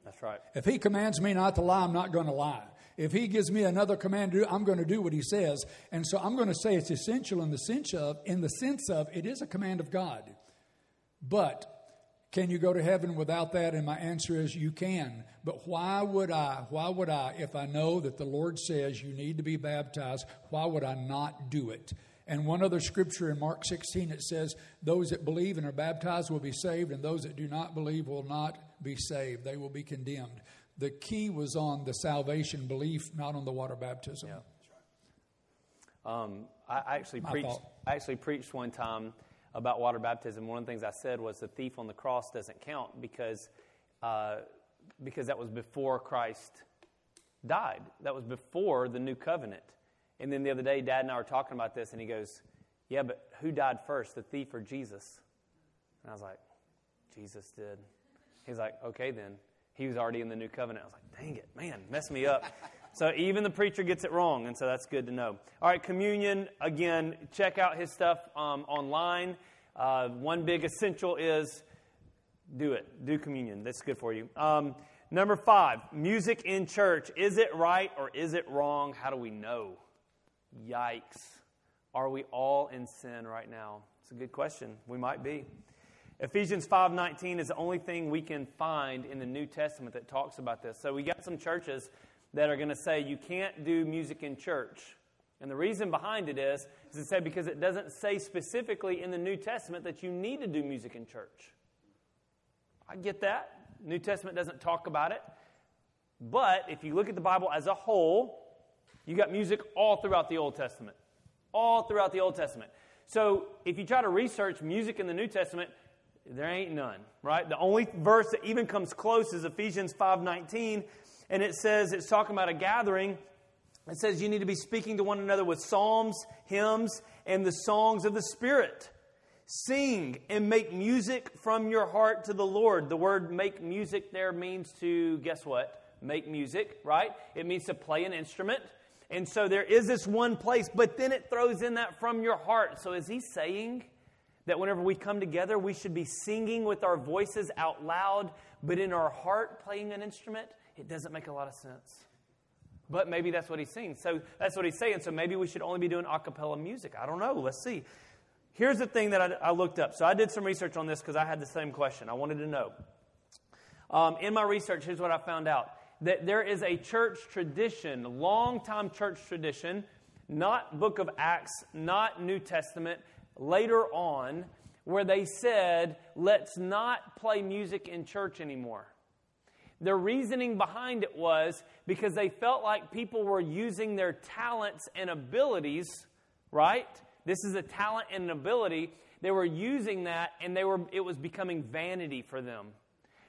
Speaker 1: That's right.
Speaker 3: If he commands me not to lie, I'm not going to lie. If he gives me another command to do, I'm going to do what he says. And so I'm going to say it's essential in the sense of, in the sense of it is a command of God. But can you go to heaven without that? And my answer is you can. But why would I? Why would I, if I know that the Lord says you need to be baptized, why would I not do it? And one other scripture in Mark 16, it says, Those that believe and are baptized will be saved, and those that do not believe will not be saved. They will be condemned. The key was on the salvation belief, not on the water baptism.
Speaker 1: Yeah. Um, I actually
Speaker 3: My
Speaker 1: preached. I actually preached one time about water baptism. One of the things I said was the thief on the cross doesn't count because uh, because that was before Christ died. That was before the new covenant. And then the other day, Dad and I were talking about this, and he goes, "Yeah, but who died first, the thief or Jesus?" And I was like, "Jesus did." He's like, "Okay, then." He was already in the new covenant. I was like, "Dang it, man, mess me up." So even the preacher gets it wrong, and so that's good to know. All right, communion again. Check out his stuff um, online. Uh, one big essential is do it. Do communion. That's good for you. Um, number five, music in church. Is it right or is it wrong? How do we know? Yikes. Are we all in sin right now? It's a good question. We might be. Ephesians 5:19 is the only thing we can find in the New Testament that talks about this. So we got some churches that are going to say you can't do music in church. And the reason behind it is, is it said because it doesn't say specifically in the New Testament that you need to do music in church. I get that. New Testament doesn't talk about it. But if you look at the Bible as a whole, you got music all throughout the Old Testament. All throughout the Old Testament. So if you try to research music in the New Testament, there ain't none, right? The only verse that even comes close is Ephesians 5:19, and it says it's talking about a gathering. It says you need to be speaking to one another with psalms, hymns, and the songs of the Spirit. Sing and make music from your heart to the Lord. The word make music there means to, guess what? Make music, right? It means to play an instrument. And so there is this one place, but then it throws in that from your heart. So is he saying that whenever we come together, we should be singing with our voices out loud, but in our heart playing an instrument? It doesn't make a lot of sense. But maybe that's what he's saying. So that's what he's saying. So maybe we should only be doing a cappella music. I don't know. Let's see. Here's the thing that I, I looked up. So I did some research on this because I had the same question. I wanted to know. Um, in my research, here's what I found out that there is a church tradition, long time church tradition, not book of Acts, not New Testament, later on, where they said, let's not play music in church anymore. The reasoning behind it was because they felt like people were using their talents and abilities, right? This is a talent and an ability. They were using that and they were it was becoming vanity for them.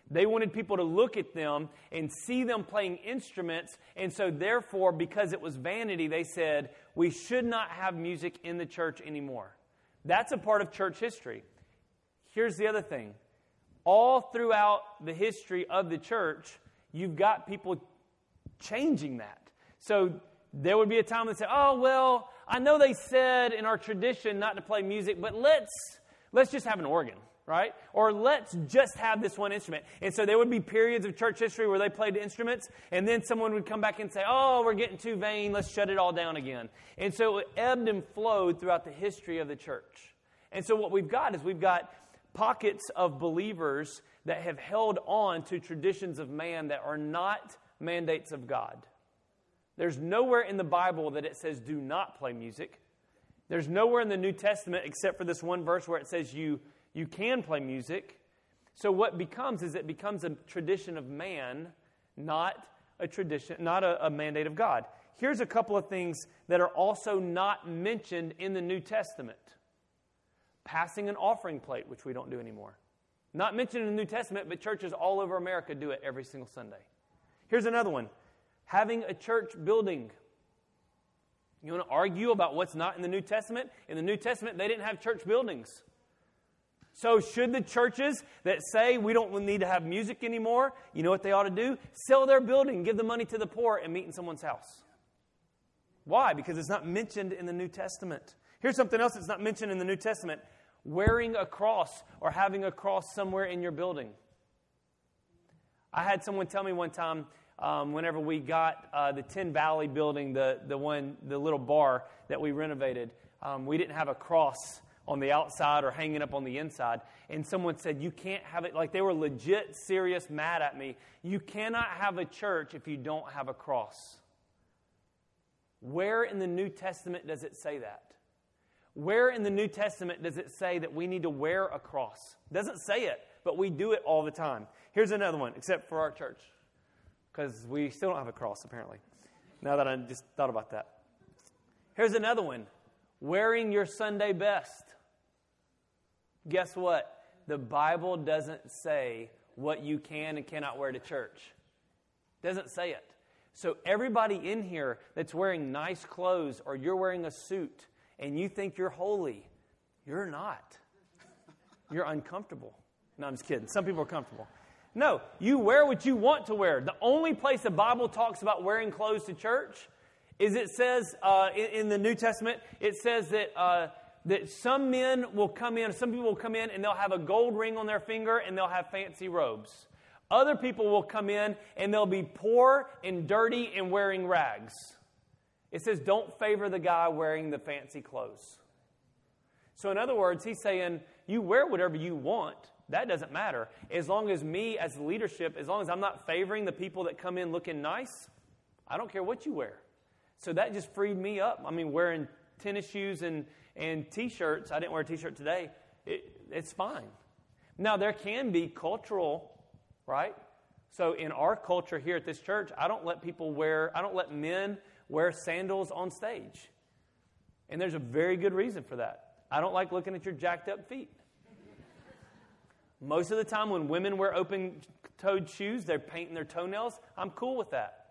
Speaker 1: They wanted people to look at them and see them playing instruments, and so therefore because it was vanity, they said, "We should not have music in the church anymore." That's a part of church history. Here's the other thing all throughout the history of the church, you've got people changing that. So there would be a time they say, "Oh well, I know they said in our tradition not to play music, but let's let's just have an organ." Right? Or let's just have this one instrument. And so there would be periods of church history where they played instruments, and then someone would come back and say, Oh, we're getting too vain, let's shut it all down again. And so it ebbed and flowed throughout the history of the church. And so what we've got is we've got pockets of believers that have held on to traditions of man that are not mandates of God. There's nowhere in the Bible that it says do not play music. There's nowhere in the New Testament except for this one verse where it says you, you can play music. So what becomes is it becomes a tradition of man, not a tradition, not a, a mandate of God. Here's a couple of things that are also not mentioned in the New Testament passing an offering plate, which we don't do anymore. Not mentioned in the New Testament, but churches all over America do it every single Sunday. Here's another one having a church building. You want to argue about what's not in the New Testament? In the New Testament, they didn't have church buildings. So, should the churches that say we don't need to have music anymore, you know what they ought to do? Sell their building, give the money to the poor, and meet in someone's house. Why? Because it's not mentioned in the New Testament. Here's something else that's not mentioned in the New Testament wearing a cross or having a cross somewhere in your building. I had someone tell me one time, um, whenever we got uh, the Tin Valley building, the, the one, the little bar that we renovated, um, we didn't have a cross on the outside or hanging up on the inside. And someone said, You can't have it. Like they were legit serious mad at me. You cannot have a church if you don't have a cross. Where in the New Testament does it say that? Where in the New Testament does it say that we need to wear a cross? It doesn't say it, but we do it all the time. Here's another one, except for our church, because we still don't have a cross, apparently. Now that I just thought about that. Here's another one wearing your Sunday best. Guess what? The Bible doesn't say what you can and cannot wear to church. Doesn't say it. So everybody in here that's wearing nice clothes or you're wearing a suit and you think you're holy. You're not. You're uncomfortable. No, I'm just kidding. Some people are comfortable. No, you wear what you want to wear. The only place the Bible talks about wearing clothes to church is it says uh, in, in, the New Testament, it says that, uh, that some men will come in, some people will come in and they'll have a gold ring on their finger and they'll have fancy robes. Other people will come in and they'll be poor and dirty and wearing rags. It says, don't favor the guy wearing the fancy clothes. So, in other words, he's saying, you wear whatever you want. That doesn't matter. As long as me, as leadership, as long as I'm not favoring the people that come in looking nice, I don't care what you wear. So that just freed me up. I mean, wearing tennis shoes and, and t shirts, I didn't wear a t shirt today, it, it's fine. Now, there can be cultural, right? So, in our culture here at this church, I don't let people wear, I don't let men wear sandals on stage. And there's a very good reason for that. I don't like looking at your jacked up feet. Most of the time, when women wear open toed shoes, they're painting their toenails. I'm cool with that.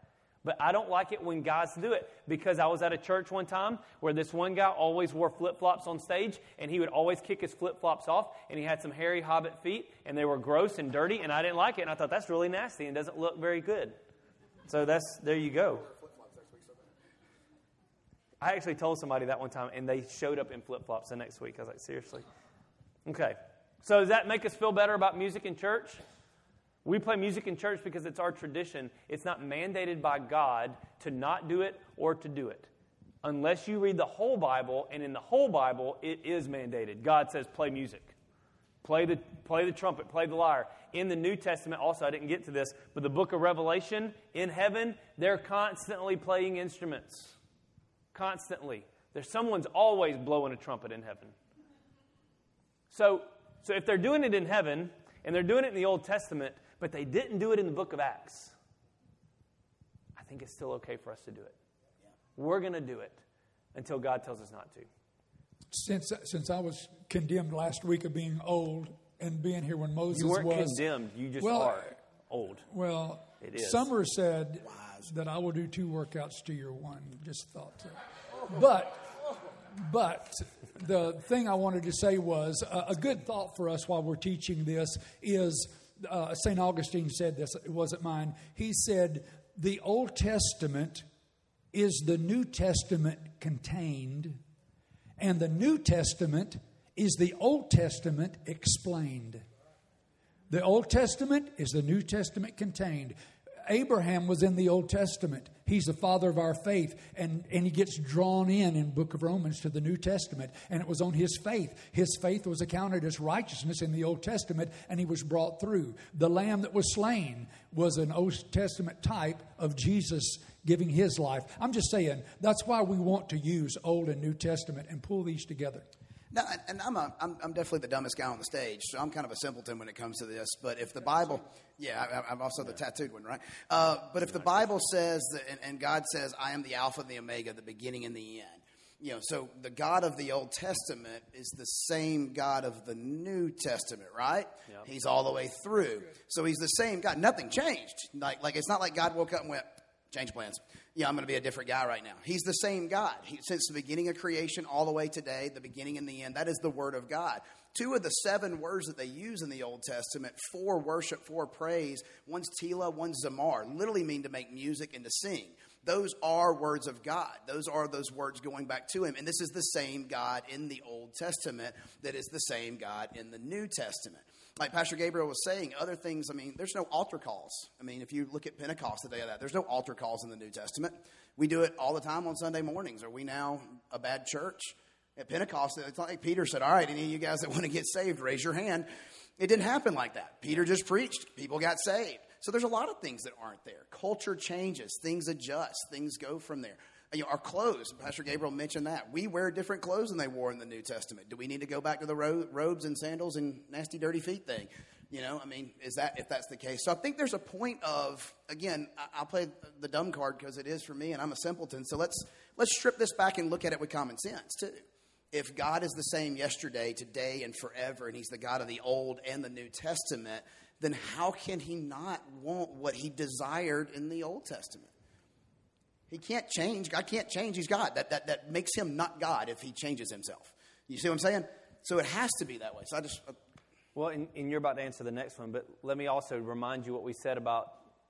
Speaker 1: But I don't like it when guys do it because I was at a church one time where this one guy always wore flip flops on stage and he would always kick his flip flops off and he had some hairy hobbit feet and they were gross and dirty and I didn't like it and I thought that's really nasty and doesn't look very good. So that's there you go. I actually told somebody that one time, and they showed up in flip flops the next week. I was like, seriously? Okay. So, does that make us feel better about music in church? We play music in church because it's our tradition. It's not mandated by God to not do it or to do it. Unless you read the whole Bible, and in the whole Bible, it is mandated. God says, play music. Play the, play the trumpet, play the lyre. In the New Testament, also, I didn't get to this, but the book of Revelation, in heaven, they're constantly playing instruments. Constantly. There's someone's always blowing a trumpet in heaven. So, so if they're doing it in heaven, and they're doing it in the Old Testament, but they didn't do it in the book of Acts, I think it's still okay for us to do it. We're going to do it until God tells us not to.
Speaker 3: Since, since I was condemned last week of being old and being here when Moses
Speaker 1: You weren't
Speaker 3: was.
Speaker 1: condemned, you just
Speaker 3: Well,
Speaker 1: are old.
Speaker 3: Well,
Speaker 1: It is.
Speaker 3: Summer said that I will do two workouts to your one. Just thought so. But, but the thing I wanted to say was a, a good thought for us while we're teaching this is uh, St. Augustine said this, it wasn't mine. He said, The Old Testament is the New Testament contained, and the New Testament is the Old Testament explained. The Old Testament is the New Testament contained. Abraham was in the Old Testament. He's the father of our faith, and, and he gets drawn in in Book of Romans to the New Testament. And it was on his faith. His faith was accounted as righteousness in the Old Testament, and he was brought through. The lamb that was slain was an Old Testament type of Jesus giving his life. I'm just saying, that's why we want to use Old and New Testament and pull these together.
Speaker 2: No, and- I'm, a, I'm, I'm definitely the dumbest guy on the stage, so I'm kind of a simpleton when it comes to this. But if the Bible, yeah, I, I'm also the tattooed one, right? Uh, but if the Bible says, that, and, and God says, I am the Alpha and the Omega, the beginning and the end, you know, so the God of the Old Testament is the same God of the New Testament, right? He's all the way through. So he's the same God. Nothing changed. Like, like it's not like God woke up and went, change plans. Yeah, I'm going to be a different guy right now. He's the same God. He, since the beginning of creation all the way today, the beginning and the end, that is the Word of God. Two of the seven words that they use in the Old Testament for worship, for praise, one's tila, one's zamar, literally mean to make music and to sing. Those are words of God. Those are those words going back to Him. And this is the same God in the Old Testament that is the same God in the New Testament like Pastor Gabriel was saying, other things, I mean, there's no altar calls. I mean, if you look at Pentecost, the day of that, there's no altar calls in the New Testament. We do it all the time on Sunday mornings. Are we now a bad church? At Pentecost, it's like Peter said, All right, any of you guys that want to get saved, raise your hand. It didn't happen like that. Peter just preached, people got saved. So there's a lot of things that aren't there. Culture changes, things adjust, things go from there. You know, our clothes, Pastor Gabriel mentioned that. We wear different clothes than they wore in the New Testament. Do we need to go back to the ro- robes and sandals and nasty, dirty feet thing? You know, I mean, is that if that's the case? So I think there's a point of again, I- I'll play the dumb card because it is for me, and I'm a simpleton. So let's let's strip this back and look at it with common sense too. If God is the same yesterday, today, and forever, and He's the God of the Old and the New Testament, then how can He not want what He desired in the Old Testament? He can't change. God can't change. He's God. That, that, that makes him not God if he changes himself. You see what I'm saying? So it has to be that way. So I just, uh,
Speaker 1: Well, and, and you're about to answer the next one, but let me also remind you what we said about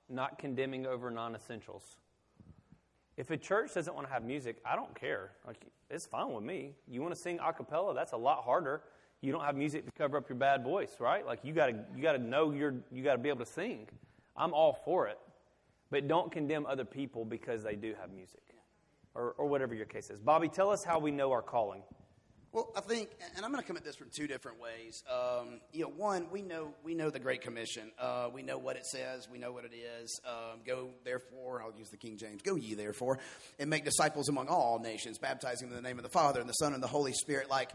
Speaker 1: not condemning over non essentials. If a church doesn't want to have music, I don't care. Like, it's fine with me. You want to sing a cappella? That's a lot harder. You don't have music to cover up your bad voice, right? Like you got to you got to know you're you got to be able to sing. I'm all for it, but don't condemn other people because they do have music, or or whatever your case is. Bobby, tell us how we know our calling.
Speaker 2: well, I think, and I'm going to come at this from two different ways. Um, you know, one, we know we know the Great Commission. Uh, we know what it says. We know what it is. Um, go therefore, I'll use the King James. Go ye therefore, and make disciples among all nations, baptizing them in the name of the Father and the Son and the Holy Spirit. Like,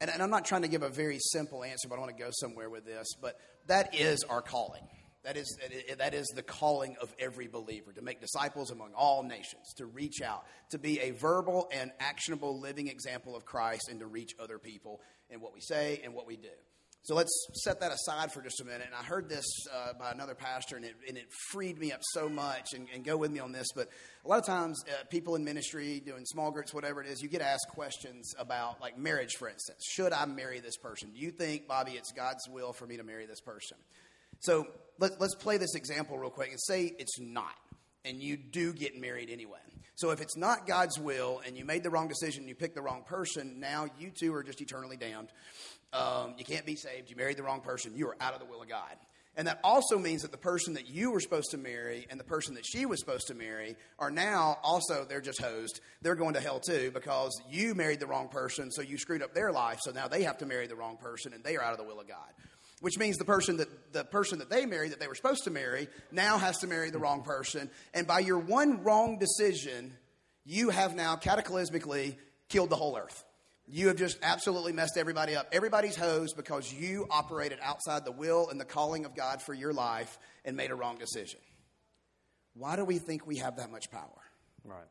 Speaker 2: and, and I'm not trying to give a very simple answer, but I want to go somewhere with this. But that is our calling. That is, that is the calling of every believer to make disciples among all nations, to reach out, to be a verbal and actionable living example of Christ, and to reach other people in what we say and what we do. So let's set that aside for just a minute. And I heard this uh, by another pastor, and it, and it freed me up so much. And, and go with me on this. But a lot of times, uh, people in ministry, doing small groups, whatever it is, you get asked questions about, like marriage, for instance. Should I marry this person? Do you think, Bobby, it's God's will for me to marry this person? So let, let's play this example real quick and say it's not, and you do get married anyway. So if it's not God's will and you made the wrong decision, you picked the wrong person, now you two are just eternally damned. Um, you can't be saved. You married the wrong person. You are out of the will of God. And that also means that the person that you were supposed to marry and the person that she was supposed to marry are now also, they're just hosed. They're going to hell too because you married the wrong person, so you screwed up their life, so now they have to marry the wrong person and they are out of the will of God. Which means the person that the person that they married that they were supposed to marry now has to marry the wrong person. And by your one wrong decision, you have now cataclysmically killed the whole earth. You have just absolutely messed everybody up. Everybody's hosed because you operated outside the will and the calling of God for your life and made a wrong decision. Why do we think we have that much power?
Speaker 1: Right.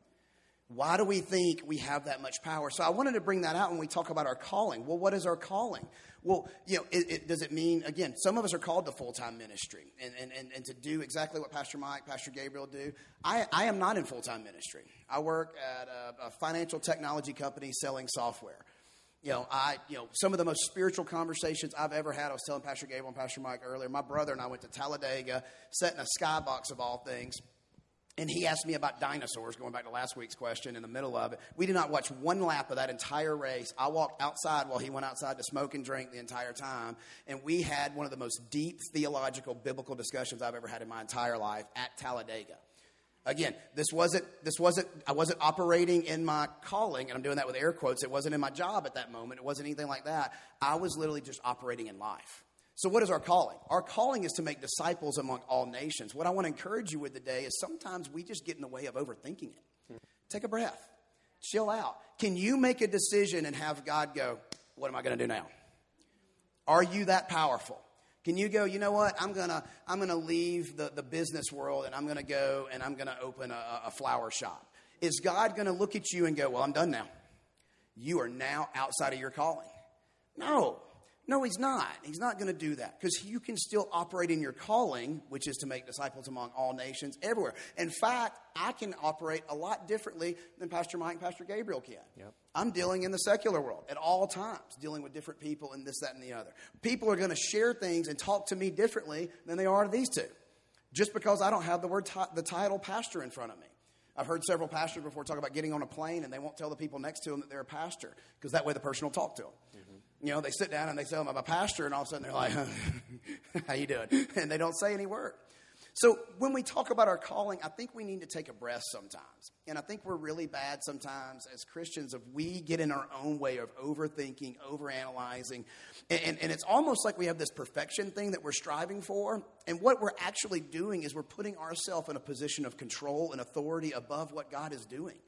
Speaker 2: Why do we think we have that much power? So I wanted to bring that out when we talk about our calling. Well, what is our calling? Well, you know, it, it, does it mean, again, some of us are called to full time ministry and, and, and, and, to do exactly what Pastor Mike, Pastor Gabriel do. I, I am not in full time ministry. I work at a, a financial technology company selling software you know, I, you know, some of the most spiritual conversations I've ever had. I was telling Pastor Gabriel and Pastor Mike earlier. My brother and I went to Talladega, sat in a skybox of all things, and he asked me about dinosaurs, going back to last week's question in the middle of it. We did not watch one lap of that entire race. I walked outside while he went outside to smoke and drink the entire time. And we had one of the most deep theological, biblical discussions I've ever had in my entire life at Talladega. Again, this wasn't, this wasn't, I wasn't operating in my calling, and I'm doing that with air quotes. It wasn't in my job at that moment. It wasn't anything like that. I was literally just operating in life. So, what is our calling? Our calling is to make disciples among all nations. What I want to encourage you with today is sometimes we just get in the way of overthinking it. Take a breath, chill out. Can you make a decision and have God go, What am I going to do now? Are you that powerful? Can you go, you know what? I'm going to I'm gonna leave the, the business world and I'm going to go and I'm going to open a, a flower shop. Is God going to look at you and go, Well, I'm done now? You are now outside of your calling. No. No, he's not. He's not going to do that because you can still operate in your calling, which is to make disciples among all nations everywhere. In fact, I can operate a lot differently than Pastor Mike and Pastor Gabriel can. Yep. I'm dealing in the secular world at all times, dealing with different people and this, that, and the other. People are going to share things and talk to me differently than they are to these two, just because I don't have the word t- the title pastor in front of me. I've heard several pastors before talk about getting on a plane and they won't tell the people next to them that they're a pastor because that way the person will talk to them. You know, they sit down and they say, them I'm a pastor, and all of a sudden they're like, "How you doing?" And they don't say any word. So when we talk about our calling, I think we need to take a breath sometimes, and I think we're really bad sometimes as Christians if we get in our own way of overthinking, overanalyzing, and, and, and it's almost like we have this perfection thing that we're striving for. And what we're actually doing is we're putting ourselves in a position of control and authority above what God is doing.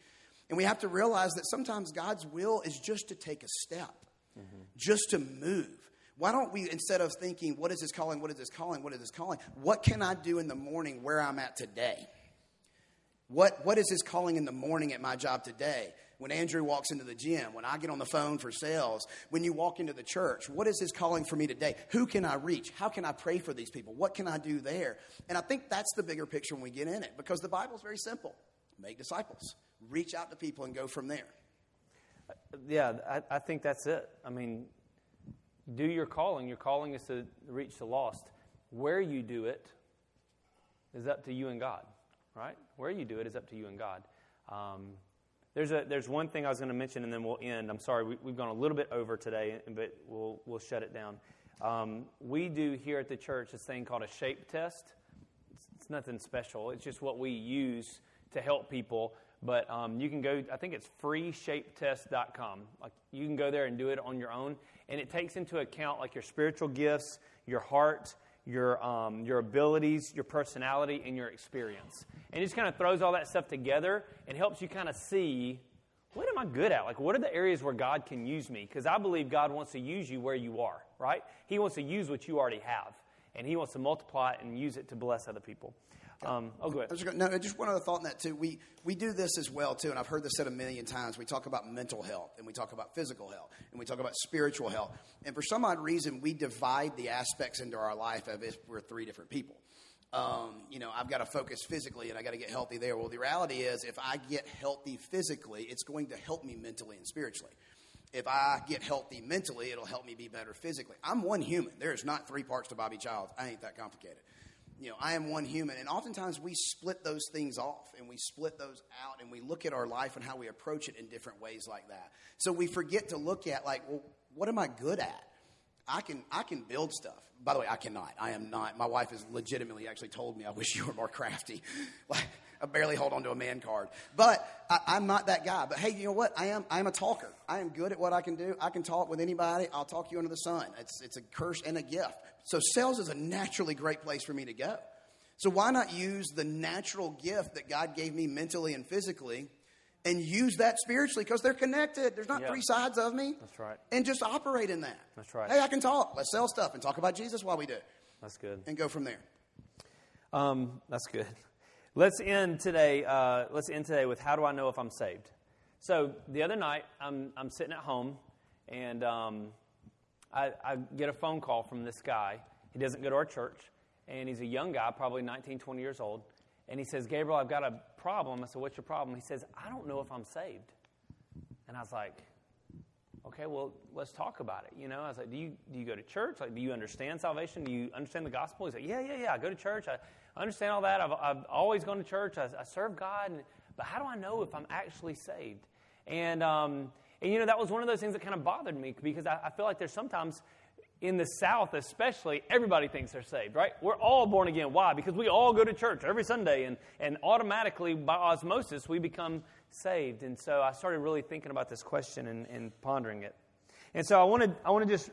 Speaker 2: And we have to realize that sometimes God's will is just to take a step mm-hmm. just to move. Why don't we, instead of thinking, what is this calling, what is this calling, what is this calling, what can I do in the morning where I'm at today? What, what is his calling in the morning at my job today? When Andrew walks into the gym, when I get on the phone for sales, when you walk into the church, what is his calling for me today? Who can I reach? How can I pray for these people? What can I do there? And I think that's the bigger picture when we get in it because the Bible is very simple make disciples, reach out to people, and go from there.
Speaker 1: Yeah, I, I think that's it. I mean, do your calling. Your calling is to reach the lost. Where you do it is up to you and God, right? Where you do it is up to you and God. Um, there's, a, there's one thing I was going to mention, and then we'll end. I'm sorry, we, have gone a little bit over today, but we'll, we'll shut it down. Um, we do here at the church this thing called a shape test. It's, it's nothing special, it's just what we use to help people but um, you can go, I think it's freeshapetest.com. Like you can go there and do it on your own. And it takes into account like your spiritual gifts, your heart, your, um, your abilities, your personality, and your experience. And it just kind of throws all that stuff together and helps you kind of see what am I good at? Like, what are the areas where God can use me? Because I believe God wants to use you where you are, right? He wants to use what you already have, and He wants to multiply it and use it to bless other people. Um, oh, go ahead.
Speaker 2: Just, no, just one other thought on that too. We we do this as well too, and I've heard this said a million times. We talk about mental health, and we talk about physical health, and we talk about spiritual health. And for some odd reason, we divide the aspects into our life as if we're three different people. Um, you know, I've got to focus physically, and I got to get healthy there. Well, the reality is, if I get healthy physically, it's going to help me mentally and spiritually if I get healthy mentally, it'll help me be better physically. I'm one human. There is not three parts to Bobby Childs. I ain't that complicated you know, I am one human. And oftentimes we split those things off and we split those out and we look at our life and how we approach it in different ways like that. So we forget to look at, like, well, what am I good at? I can I can build stuff. By the way, I cannot. I am not. My wife has legitimately actually told me, "I wish you were more crafty." like I barely hold on to a man card, but I, am not that guy. But hey, you know what? I am. I am a talker. I am good at what I can do. I can talk with anybody. I'll talk you under the sun. It's it's a curse and a gift. So sales is a naturally great place for me to go. So why not use the natural gift that God gave me mentally and physically? and use that spiritually because they're connected. There's not three sides of me.
Speaker 1: That's right.
Speaker 2: And just operate in that.
Speaker 1: That's right.
Speaker 2: Hey, I can talk. Let's sell stuff and talk about Jesus while we do.
Speaker 1: That's good.
Speaker 2: And go from there.
Speaker 1: Um, that's good. Let's end today. Uh, let's end today with how do I know if I'm saved? So the other night, I'm I'm sitting at home, and um, I, I get a phone call from this guy. He doesn't go to our church, and he's a young guy, probably 19, 20 years old. And he says, Gabriel, I've got a problem. I said, What's your problem? He says, I don't know if I'm saved. And I was like, Okay, well, let's talk about it. You know, I was like, Do you, do you go to church? Like, do you understand salvation? Do you understand the gospel? He's like, Yeah, yeah, yeah. I go to church. I, I understand all that. I've, I've always gone to church. I, I serve God. And, but how do I know if I'm actually saved? And, um, and, you know, that was one of those things that kind of bothered me because I, I feel like there's sometimes in the South, especially, everybody thinks they're saved, right? We're all born again. Why? Because we all go to church every Sunday, and, and automatically, by osmosis, we become saved. And so I started really thinking about this question and, and pondering it. And so I want to I want to just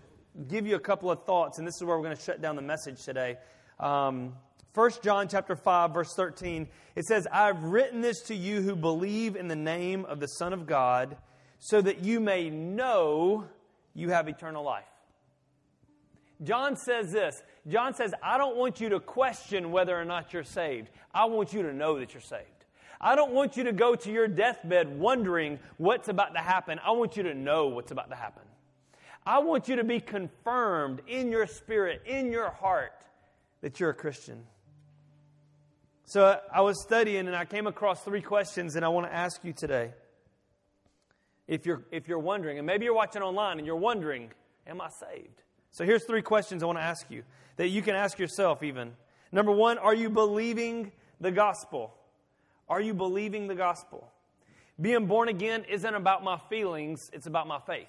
Speaker 1: give you a couple of thoughts, and this is where we're going to shut down the message today. Um, 1 John chapter 5 verse 13 it says I've written this to you who believe in the name of the son of God so that you may know you have eternal life. John says this John says, I don't want you to question whether or not you're saved. I want you to know that you're saved. I don't want you to go to your deathbed wondering what's about to happen. I want you to know what's about to happen. I want you to be confirmed in your spirit, in your heart, that you're a Christian. So I was studying and I came across three questions, and I want to ask you today. If you're, if you're wondering, and maybe you're watching online and you're wondering, Am I saved? So here's three questions I want to ask you that you can ask yourself even. Number one, are you believing the gospel? Are you believing the gospel? Being born again isn't about my feelings, it's about my faith.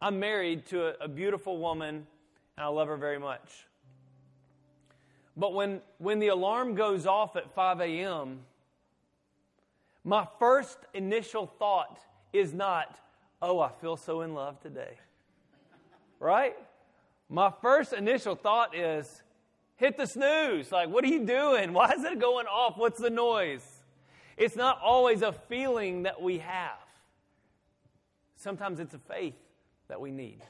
Speaker 1: I'm married to a, a beautiful woman, and I love her very much. But when, when the alarm goes off at 5 a.m., my first initial thought is not, oh, I feel so in love today right? My first initial thought is hit the snooze. Like, what are you doing? Why is it going off? What's the noise? It's not always a feeling that we have. Sometimes it's a faith that we need.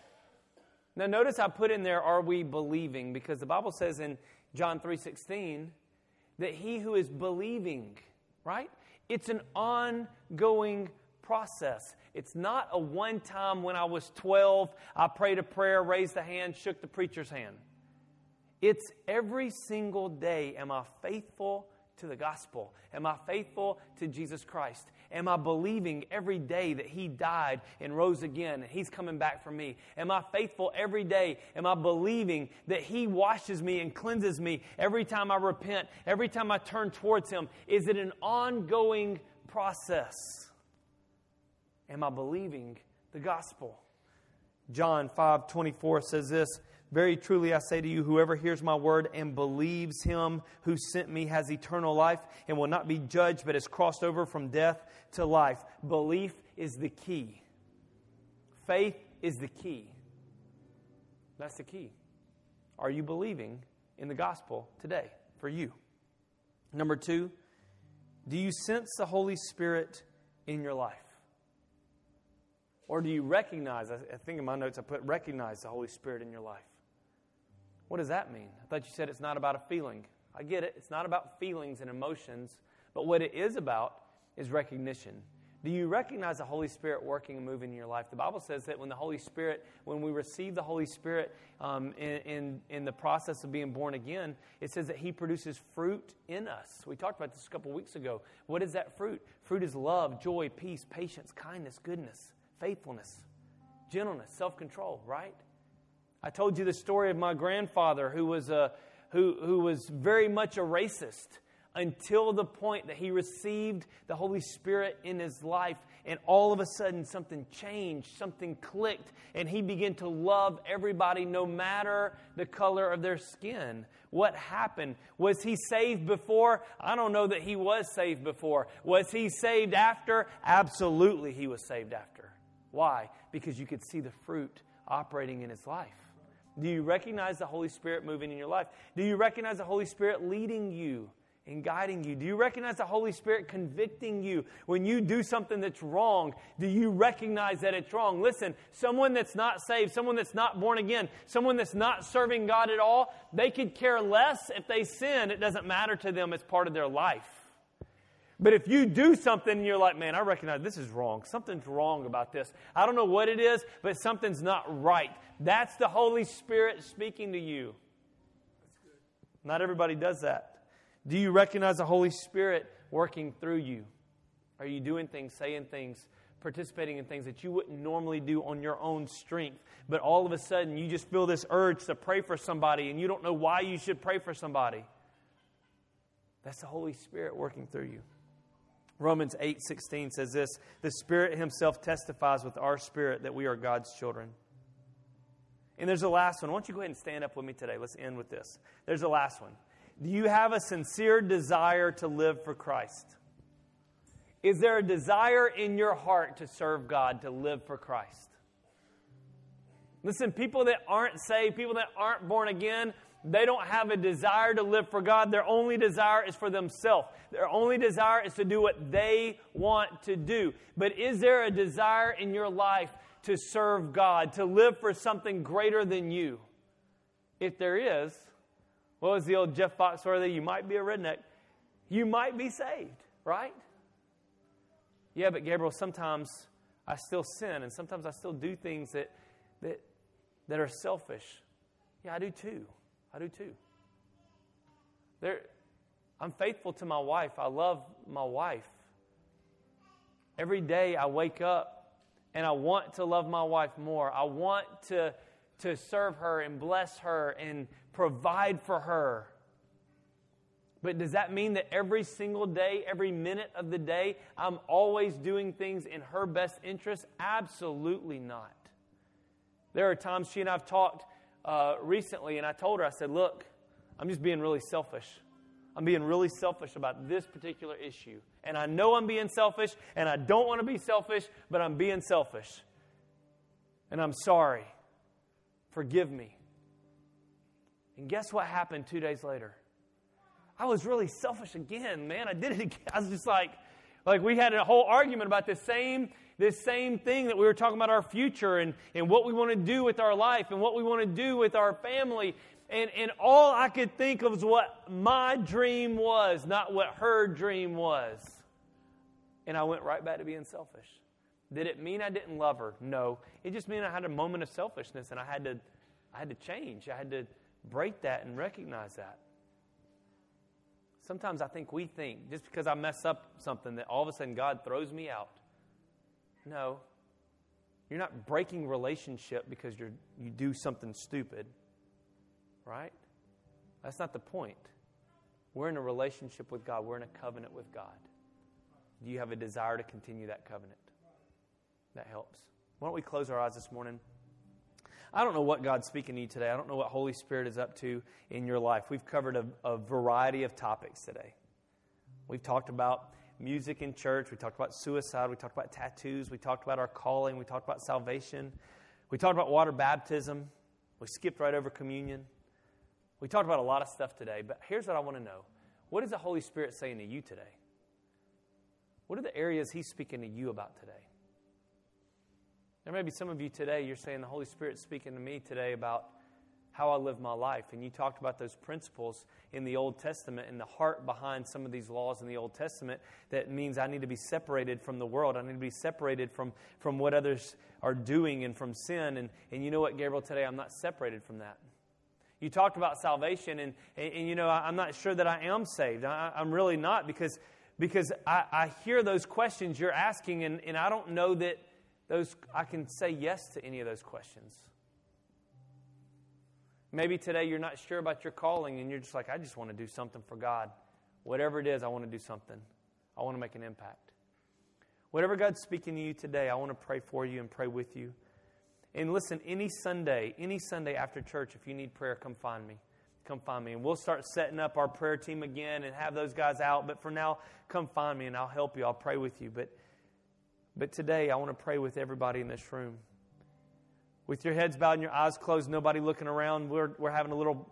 Speaker 1: Now notice I put in there are we believing because the Bible says in John 3:16 that he who is believing, right? It's an ongoing process. It's not a one time when I was 12, I prayed a prayer, raised a hand, shook the preacher's hand. It's every single day. Am I faithful to the gospel? Am I faithful to Jesus Christ? Am I believing every day that He died and rose again and He's coming back for me? Am I faithful every day? Am I believing that He washes me and cleanses me every time I repent, every time I turn towards Him? Is it an ongoing process? Am I believing the gospel? John 5 24 says this Very truly I say to you, whoever hears my word and believes him who sent me has eternal life and will not be judged, but has crossed over from death to life. Belief is the key, faith is the key. That's the key. Are you believing in the gospel today for you? Number two, do you sense the Holy Spirit in your life? Or do you recognize, I think in my notes I put recognize the Holy Spirit in your life? What does that mean? I thought you said it's not about a feeling. I get it. It's not about feelings and emotions, but what it is about is recognition. Do you recognize the Holy Spirit working and moving in your life? The Bible says that when the Holy Spirit, when we receive the Holy Spirit um, in, in, in, the process of being born again, it says that He produces fruit in us. We talked about this a couple weeks ago. What is that fruit? Fruit is love, joy, peace, patience, kindness, goodness faithfulness, gentleness, self control, right? I told you the story of my grandfather who was, a, who, who was very much a racist. until the point that he received the Holy Spirit in his life. And all of a sudden, something changed, something clicked, and he began to love everybody no matter the color of their skin. What happened? Was he saved before? I don't know that he was saved before. Was he saved after? Absolutely, he was saved after. Why? Because you could see the fruit operating in his life. Do you recognize the Holy Spirit moving in your life? Do you recognize the Holy Spirit leading you and guiding you? Do you recognize the Holy Spirit convicting you when you do something that's wrong? Do you recognize that it's wrong? Listen, someone that's not saved, someone that's not born again, someone that's not serving God at all, they could care less if they sin. It doesn't matter to them, it's part of their life. But if you do something and you're like, man, I recognize this is wrong. Something's wrong about this. I don't know what it is, but something's not right. That's the Holy Spirit speaking to you. Not everybody does that. Do you recognize the Holy Spirit working through you? Are you doing things, saying things, participating in things that you wouldn't normally do on your own strength? But all of a sudden, you just feel this urge to pray for somebody and you don't know why you should pray for somebody. That's the Holy Spirit working through you. Romans 8:16 says this, "The Spirit himself testifies with our spirit that we are God's children." And there's a last one. Why don't you go ahead and stand up with me today? Let's end with this. There's a last one. Do you have a sincere desire to live for Christ? Is there a desire in your heart to serve God, to live for Christ? Listen, people that aren't saved, people that aren't born again, they don't have a desire to live for God. Their only desire is for themselves. Their only desire is to do what they want to do. But is there a desire in your life to serve God, to live for something greater than you? If there is, what was the old Jeff Foxworthy? You might be a redneck. You might be saved, right? Yeah, but Gabriel, sometimes I still sin and sometimes I still do things that, that, that are selfish. Yeah, I do too. I do too. There, I'm faithful to my wife. I love my wife. Every day I wake up and I want to love my wife more. I want to, to serve her and bless her and provide for her. But does that mean that every single day, every minute of the day, I'm always doing things in her best interest? Absolutely not. There are times she and I have talked uh, recently, and I told her, I said, Look, I'm just being really selfish. I'm being really selfish about this particular issue. And I know I'm being selfish, and I don't want to be selfish, but I'm being selfish. And I'm sorry. Forgive me. And guess what happened two days later? I was really selfish again, man. I did it again. I was just like, like we had a whole argument about the same this same thing that we were talking about our future and, and what we want to do with our life and what we want to do with our family. And, and all I could think of was what my dream was, not what her dream was. And I went right back to being selfish. Did it mean I didn't love her? No. It just meant I had a moment of selfishness and I had to, I had to change. I had to break that and recognize that. Sometimes I think we think just because I mess up something that all of a sudden God throws me out. No. You're not breaking relationship because you're, you do something stupid, right? That's not the point. We're in a relationship with God, we're in a covenant with God. Do you have a desire to continue that covenant? That helps. Why don't we close our eyes this morning? I don't know what God's speaking to you today. I don't know what Holy Spirit is up to in your life. We've covered a, a variety of topics today. We've talked about music in church. We talked about suicide. We talked about tattoos. We talked about our calling. We talked about salvation. We talked about water baptism. We skipped right over communion. We talked about a lot of stuff today, but here's what I want to know What is the Holy Spirit saying to you today? What are the areas He's speaking to you about today? There may be some of you today, you're saying the Holy Spirit's speaking to me today about how I live my life. And you talked about those principles in the Old Testament and the heart behind some of these laws in the Old Testament that means I need to be separated from the world. I need to be separated from, from what others are doing and from sin. And, and you know what, Gabriel, today I'm not separated from that. You talked about salvation, and, and, and you know, I, am not sure that I am saved. I, am really not because, because I, I hear those questions you're asking, and, and I don't know that those, I can say yes to any of those questions. Maybe today you're not sure about your calling and you're just like, I just want to do something for God. Whatever it is, I want to do something. I want to make an impact. Whatever God's speaking to you today, I want to pray for you and pray with you. And listen, any Sunday, any Sunday after church, if you need prayer, come find me. Come find me. And we'll start setting up our prayer team again and have those guys out. But for now, come find me and I'll help you. I'll pray with you. But, but today, I want to pray with everybody in this room. With your heads bowed and your eyes closed, nobody looking around, we're, we're having a little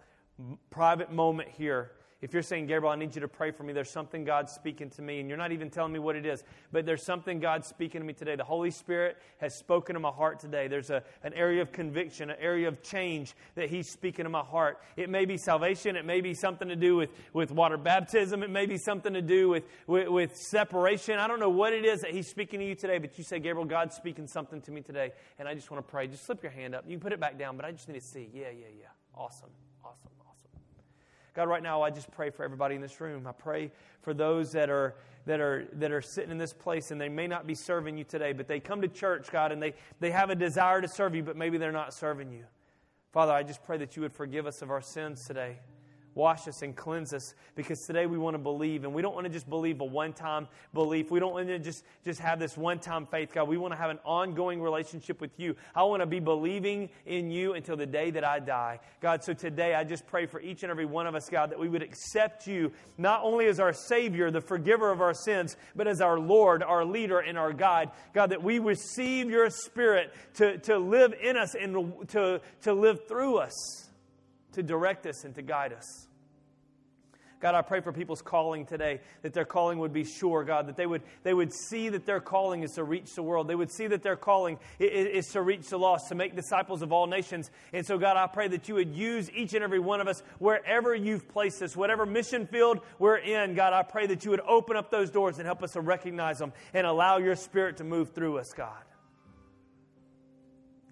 Speaker 1: private moment here if you're saying, Gabriel, I need you to pray for me, there's something God's speaking to me, and you're not even telling me what it is, but there's something God's speaking to me today. The Holy Spirit has spoken to my heart today. There's a, an area of conviction, an area of change that He's speaking to my heart. It may be salvation, it may be something to do with, with water baptism, it may be something to do with, with, with separation. I don't know what it is that He's speaking to you today, but you say, Gabriel, God's speaking something to me today, and I just want to pray. Just slip your hand up. You can put it back down, but I just need to see. Yeah, yeah, yeah. Awesome. Awesome. God, right now, I just pray for everybody in this room. I pray for those that are that are that are sitting in this place and they may not be serving you today, but they come to church, God, and they, they have a desire to serve you, but maybe they're not serving you. Father, I just pray that you would forgive us of our sins today wash us and cleanse us because today we want to believe. And we don't want to just believe a one-time belief. We don't want to just, just have this one-time faith god. We want to have an ongoing relationship with you. I want to be believing in you until the day that i die. God so today i just pray for each and every one of us god that we would accept you not only as our savior the forgiver of our sins but as our lord our leader and our guide. God that we receive your spirit to, to live in us and to, to live through us to direct us and to guide us. God, I pray for people's calling today, that their calling would be sure, God, that they would, they would see that their calling is to reach the world. They would see that their calling is, is to reach the lost, to make disciples of all nations. And so, God, I pray that you would use each and every one of us wherever you've placed us, whatever mission field we're in. God, I pray that you would open up those doors and help us to recognize them and allow your spirit to move through us, God.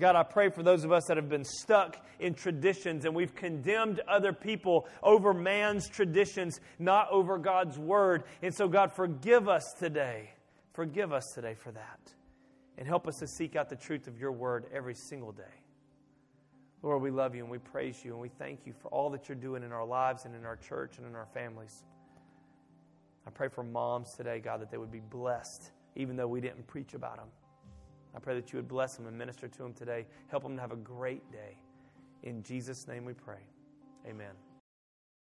Speaker 1: God, I pray for those of us that have been stuck in traditions and we've condemned other people over man's traditions, not over God's word. And so, God, forgive us today. Forgive us today for that. And help us to seek out the truth of your word every single day. Lord, we love you and we praise you and we thank you for all that you're doing in our lives and in our church and in our families. I pray for moms today, God, that they would be blessed, even though we didn't preach about them. I pray that you would bless them and minister to them today. Help them to have a great day. In Jesus' name we pray. Amen.